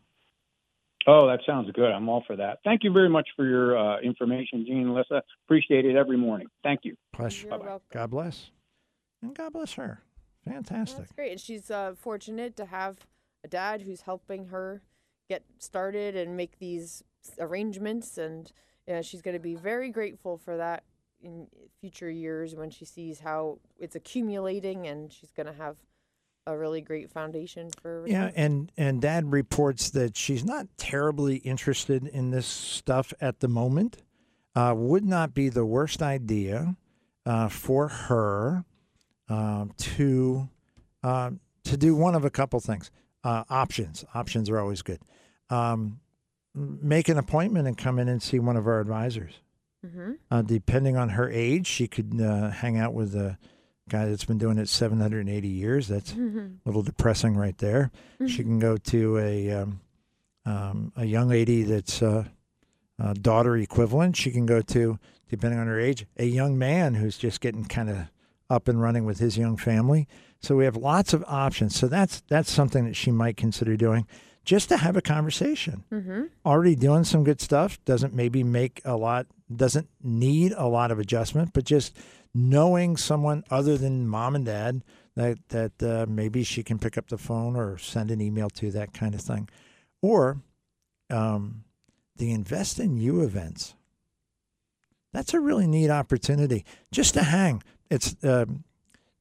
Oh, that sounds good. I'm all for that. Thank you very much for your uh, information, Gene and Alyssa. Appreciate it every morning. Thank you. Pleasure. You're. God bless. And God bless her. Fantastic. That's great. And she's uh, fortunate to have a dad who's helping her get started and make these arrangements. And she's going to be very grateful for that in future years when she sees how it's accumulating and she's going to have a really great foundation for Yeah, and and Dad reports that she's not terribly interested in this stuff at the moment. Uh, would not be the worst idea uh, for her um, to uh, to do one of a couple things. Uh, options, options are always good. Um, make an appointment and come in and see one of our advisors. Mm-hmm. Uh, depending on her age, she could uh, hang out with a guy that's been doing it 780 years. That's a little depressing right there. She can go to a um, um, a young lady that's uh, uh, daughter equivalent. She can go to, depending on her age, a young man who's just getting kind of up and running with his young family. So we have lots of options. So that's that's something that she might consider doing, just to have a conversation. Mm-hmm. Already doing some good stuff. Doesn't maybe make a lot. Doesn't need a lot of adjustment, but just knowing someone other than mom and dad that that uh, maybe she can pick up the phone or send an email to that kind of thing, or um, the Invest in You events. That's a really neat opportunity just to hang. It's um,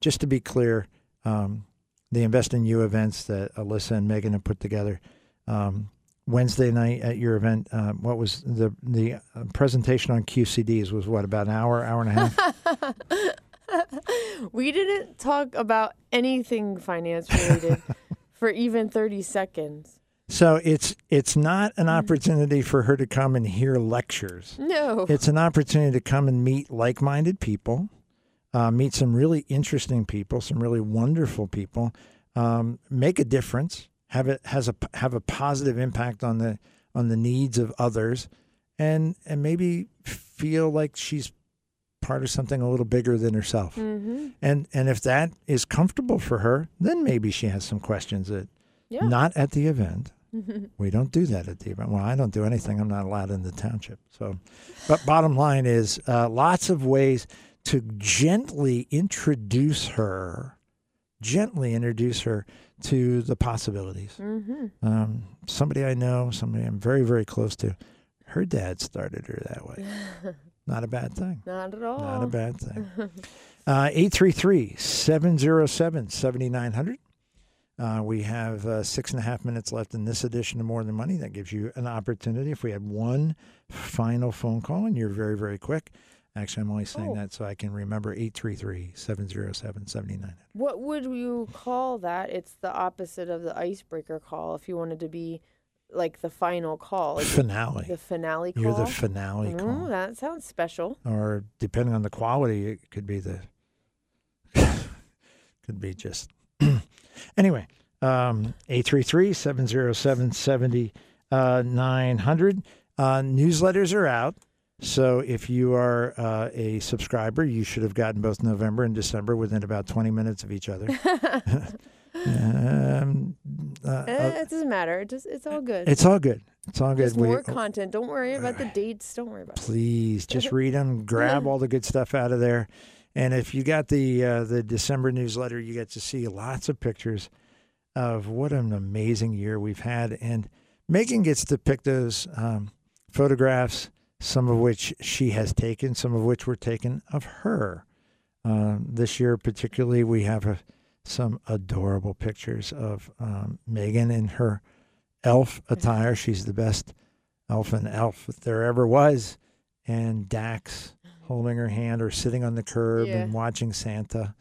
just to be clear, um, the Invest in You events that Alyssa and Megan have put together. Um, Wednesday night at your event, uh, what was the the uh, presentation on QCDs was what about an hour, hour and a half? we didn't talk about anything finance related for even 30 seconds. So it's it's not an opportunity for her to come and hear lectures. No. It's an opportunity to come and meet like-minded people, uh, meet some really interesting people, some really wonderful people, um, make a difference, have it has a have a positive impact on the on the needs of others, and and maybe feel like she's part of something a little bigger than herself. mm-hmm. And and if that is comfortable for her, then maybe she has some questions that Yeah. not at the event. We don't do that at the event. Well, I don't do anything. I'm not allowed in the township. So, but bottom line is uh, lots of ways to gently introduce her, gently introduce her to the possibilities. Mm-hmm. Um, somebody I know, somebody I'm very, very close to, her dad started her that way. Not a bad thing. Not at all. Not a bad thing. Uh, 833 707 7900. Uh, we have uh, six and a half minutes left in this edition of More Than Money. That gives you an opportunity. If we had one final phone call and you're very, very quick, actually, I'm only saying Oh. that so I can remember 833 707 7900. What would you call that? It's the opposite of the icebreaker call. If you wanted to be like the final call, like Finale. the finale call. You're the finale Ooh, call. that sounds special. Or depending on the quality, it could be the, could be just. anyway, um, 833 707 7900. Uh, Newsletters are out. So if you are uh, a subscriber, you should have gotten both November and December within about 20 minutes of each other. um, uh, Eh, uh, it doesn't matter. It just it's all good. it's all good. It's all good. just We- more content. Don't worry about the dates. Don't worry about it. please just read them grab all the good stuff out of there and if you got the uh, the december newsletter you get to see lots of pictures of what an amazing year we've had and megan gets to pick those um, photographs some of which she has taken some of which were taken of her um, this year particularly we have a, some adorable pictures of um, megan in her elf attire she's the best elf and elf that there ever was, and Dax holding her hand or sitting on the curb Yeah. and watching Santa.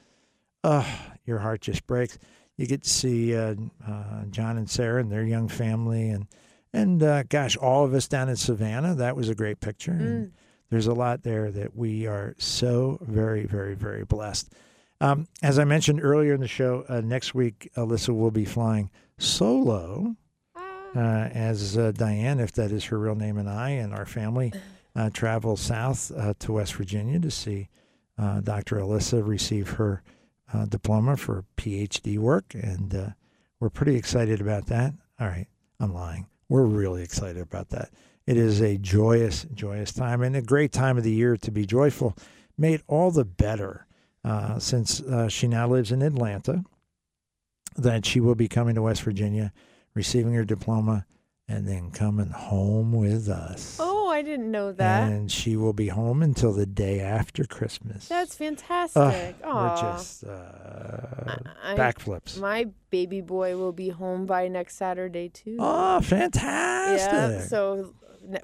Ugh, your heart just breaks. You get to see uh, uh, John and Sarah and their young family, and and uh, gosh, all of us down in Savannah. That was a great picture. And there's a lot there that we are so very, very, very blessed. Um, as I mentioned earlier in the show, uh, next week Alyssa will be flying solo uh, as uh, Diane, if that is her real name, and I and our family uh, travel south uh, to West Virginia to see uh, Dr. Alyssa receive her uh, diploma for PhD work, and uh, we're pretty excited about that. All right, I'm lying. We're really excited about that. It is a joyous, joyous time and a great time of the year to be joyful. Made all the better uh, since uh, she now lives in Atlanta. That she will be coming to West Virginia receiving her diploma, and then coming home with us. Oh, I didn't know that. And she will be home until the day after Christmas. That's fantastic. Ugh, Aw. we're just uh, I- backflips. My baby boy will be home by next Saturday too. oh, fantastic! yeah. So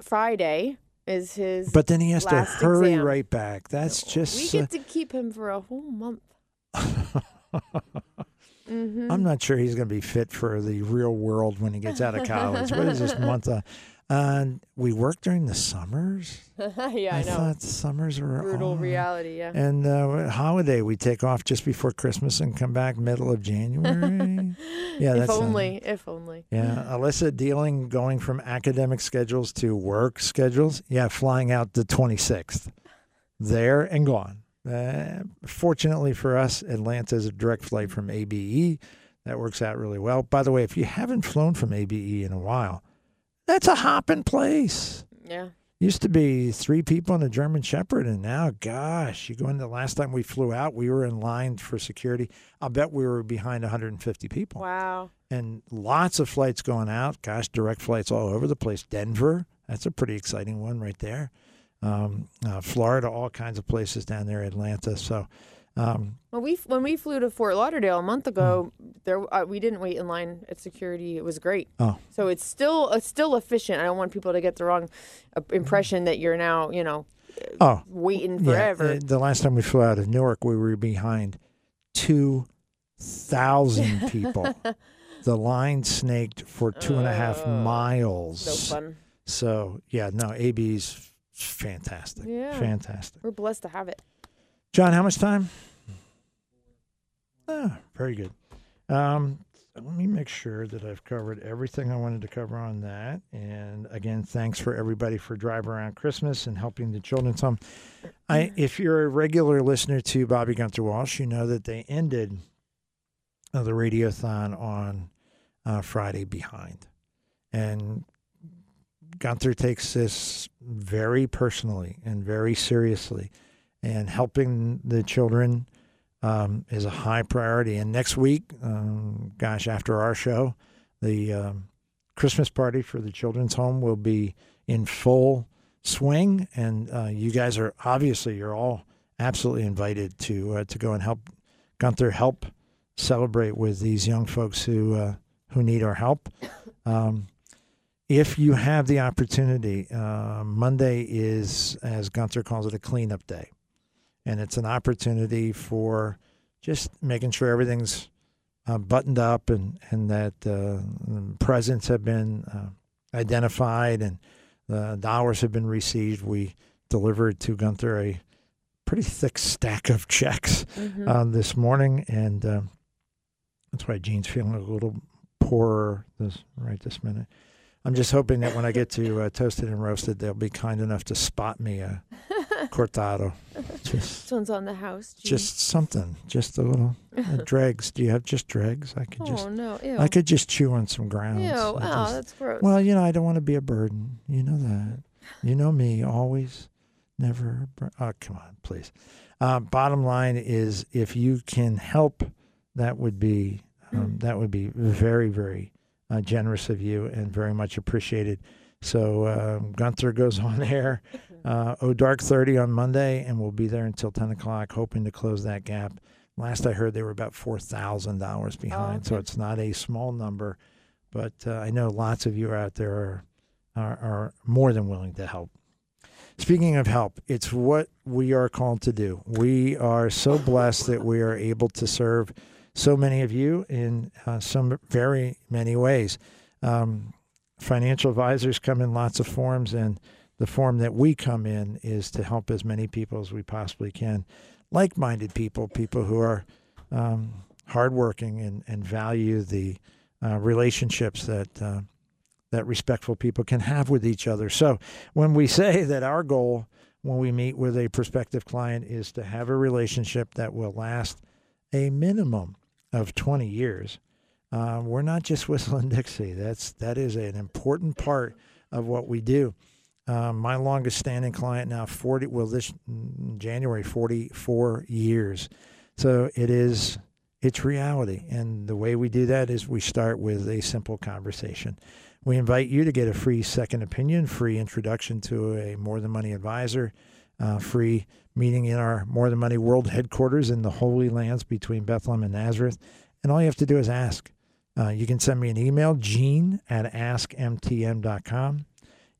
Friday is his. but then he has to hurry exam. right back. That's we just. We get to keep him for a whole month. hmm I'm not sure he's going to be fit for the real world when he gets out of college. what is this month? Uh, uh, we work during the summers. yeah, I, know. thought summers were Brutal reality. Yeah. And uh, holiday, we take off just before Christmas and come back middle of January. yeah, if that's uh, only. if only. yeah, Alyssa dealing going from academic schedules to work schedules. Yeah, flying out the 26th, there and gone. Uh, fortunately for us, Atlanta is a direct flight from ABE. That works out really well. By the way, if you haven't flown from ABE in a while, that's a hopping place. Yeah. Used to be three people and a German Shepherd, and now, gosh, you go into the last time we flew out, we were in line for security. I'll bet we were behind 150 people Wow. and lots of flights going out. Gosh, direct flights all over the place. Denver, that's a pretty exciting one right there. Um, uh, Florida, all kinds of places down there. Atlanta. So, um, When we when we flew to Fort Lauderdale a month ago, there uh, we didn't wait in line at security. It was great. oh, So it's still it's still efficient. I don't want people to get the wrong uh, impression that you're now you know oh, waiting forever. uh, The last time we flew out of Newark, we were behind two thousand people. the line snaked for two and a half Oh, miles. So fun. So yeah, no, AB's fantastic. Yeah. Fantastic. We're blessed to have it. John, how much time? Ah, very good. Um, let me make sure that I've covered everything I wanted to cover on that. And again, thanks for everybody for Drive Around Christmas and helping the children's home. I, if you're a regular listener to Bobby Gunther Walsh, you know that they ended uh, the radiothon on uh, Friday behind, and Gunther takes this very personally and very seriously, and helping the children um, is a high priority. And next week, um, gosh, after our show, the um, Christmas party for the children's home will be in full swing, and uh, you guys are obviously you're all absolutely invited to uh, to go and help Gunther help celebrate with these young folks who uh, who need our help. Um, if you have the opportunity, uh, Monday is, as Gunther calls it, a cleanup day and it's an opportunity for just making sure everything's uh, buttoned up and and that uh, presents have been uh, identified and the dollars have been received. We delivered to Gunther a pretty thick stack of checks Mhm. uh, this morning, and um that's why Gene's feeling a little poorer this right this minute. I'm just hoping that when I get to uh, toasted and roasted, they'll be kind enough to spot me a cortado. Just this one's on the house. Gee. just something, just a little uh, dregs. Do you have just dregs? I could just, oh no! Ew. I could just chew on some grounds. Ew! Oh, just- that's gross. well, you know, I don't want to be a burden. You know that. You know me, always, never. bur- Oh, come on, please. Uh, bottom line is, if you can help, that would be um, that would be very, very uh, generous of you and very much appreciated. So um, Gunther goes on air, uh, oh dark thirty on Monday, and we'll be there until ten o'clock, hoping to close that gap. Last I heard, they were about four thousand dollars behind, so okay. it's not a small number. But uh, I know lots of you out there are, are are more than willing to help. Speaking of help, it's what we are called to do. We are so blessed that we are able to serve so many of you in uh, some very many ways. Um, financial advisors come in lots of forms, and the form that we come in is to help as many people as we possibly can. Like minded people, people who are um, hardworking and, and value the uh, relationships that. Uh, that respectful people can have with each other. So, when we say that our goal when we meet with a prospective client is to have a relationship that will last a minimum of 20 years, uh, we're not just whistling Dixie. That's that is an important part of what we do. Um, my longest standing client now 40 well this mm, January 44 years. So it is it's reality and the way we do that is we start with a simple conversation. We invite you to get a free second opinion, free introduction to a More Than Money advisor, uh, free meeting in our More Than Money World headquarters in the Holy Lands between Bethlehem and Nazareth. And all you have to do is ask. Uh, you can send me an email, gene at askmtm.com.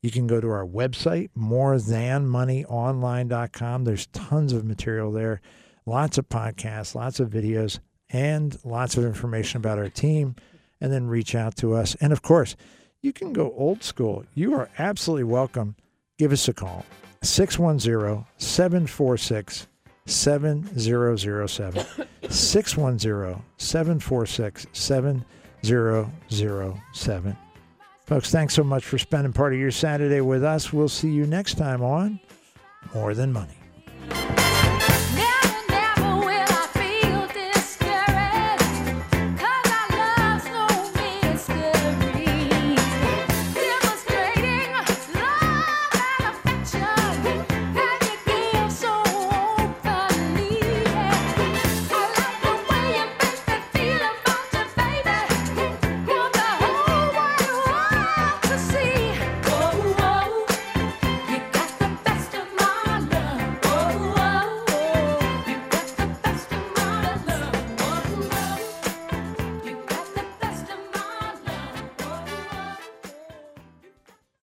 You can go to our website, morethanmoneyonline.com. There's tons of material there, lots of podcasts, lots of videos, and lots of information about our team. And then reach out to us. And of course, you can go old school. You are absolutely welcome. Give us a call 610 746 7007. 610 746 7007. Folks, thanks so much for spending part of your Saturday with us. We'll see you next time on More Than Money.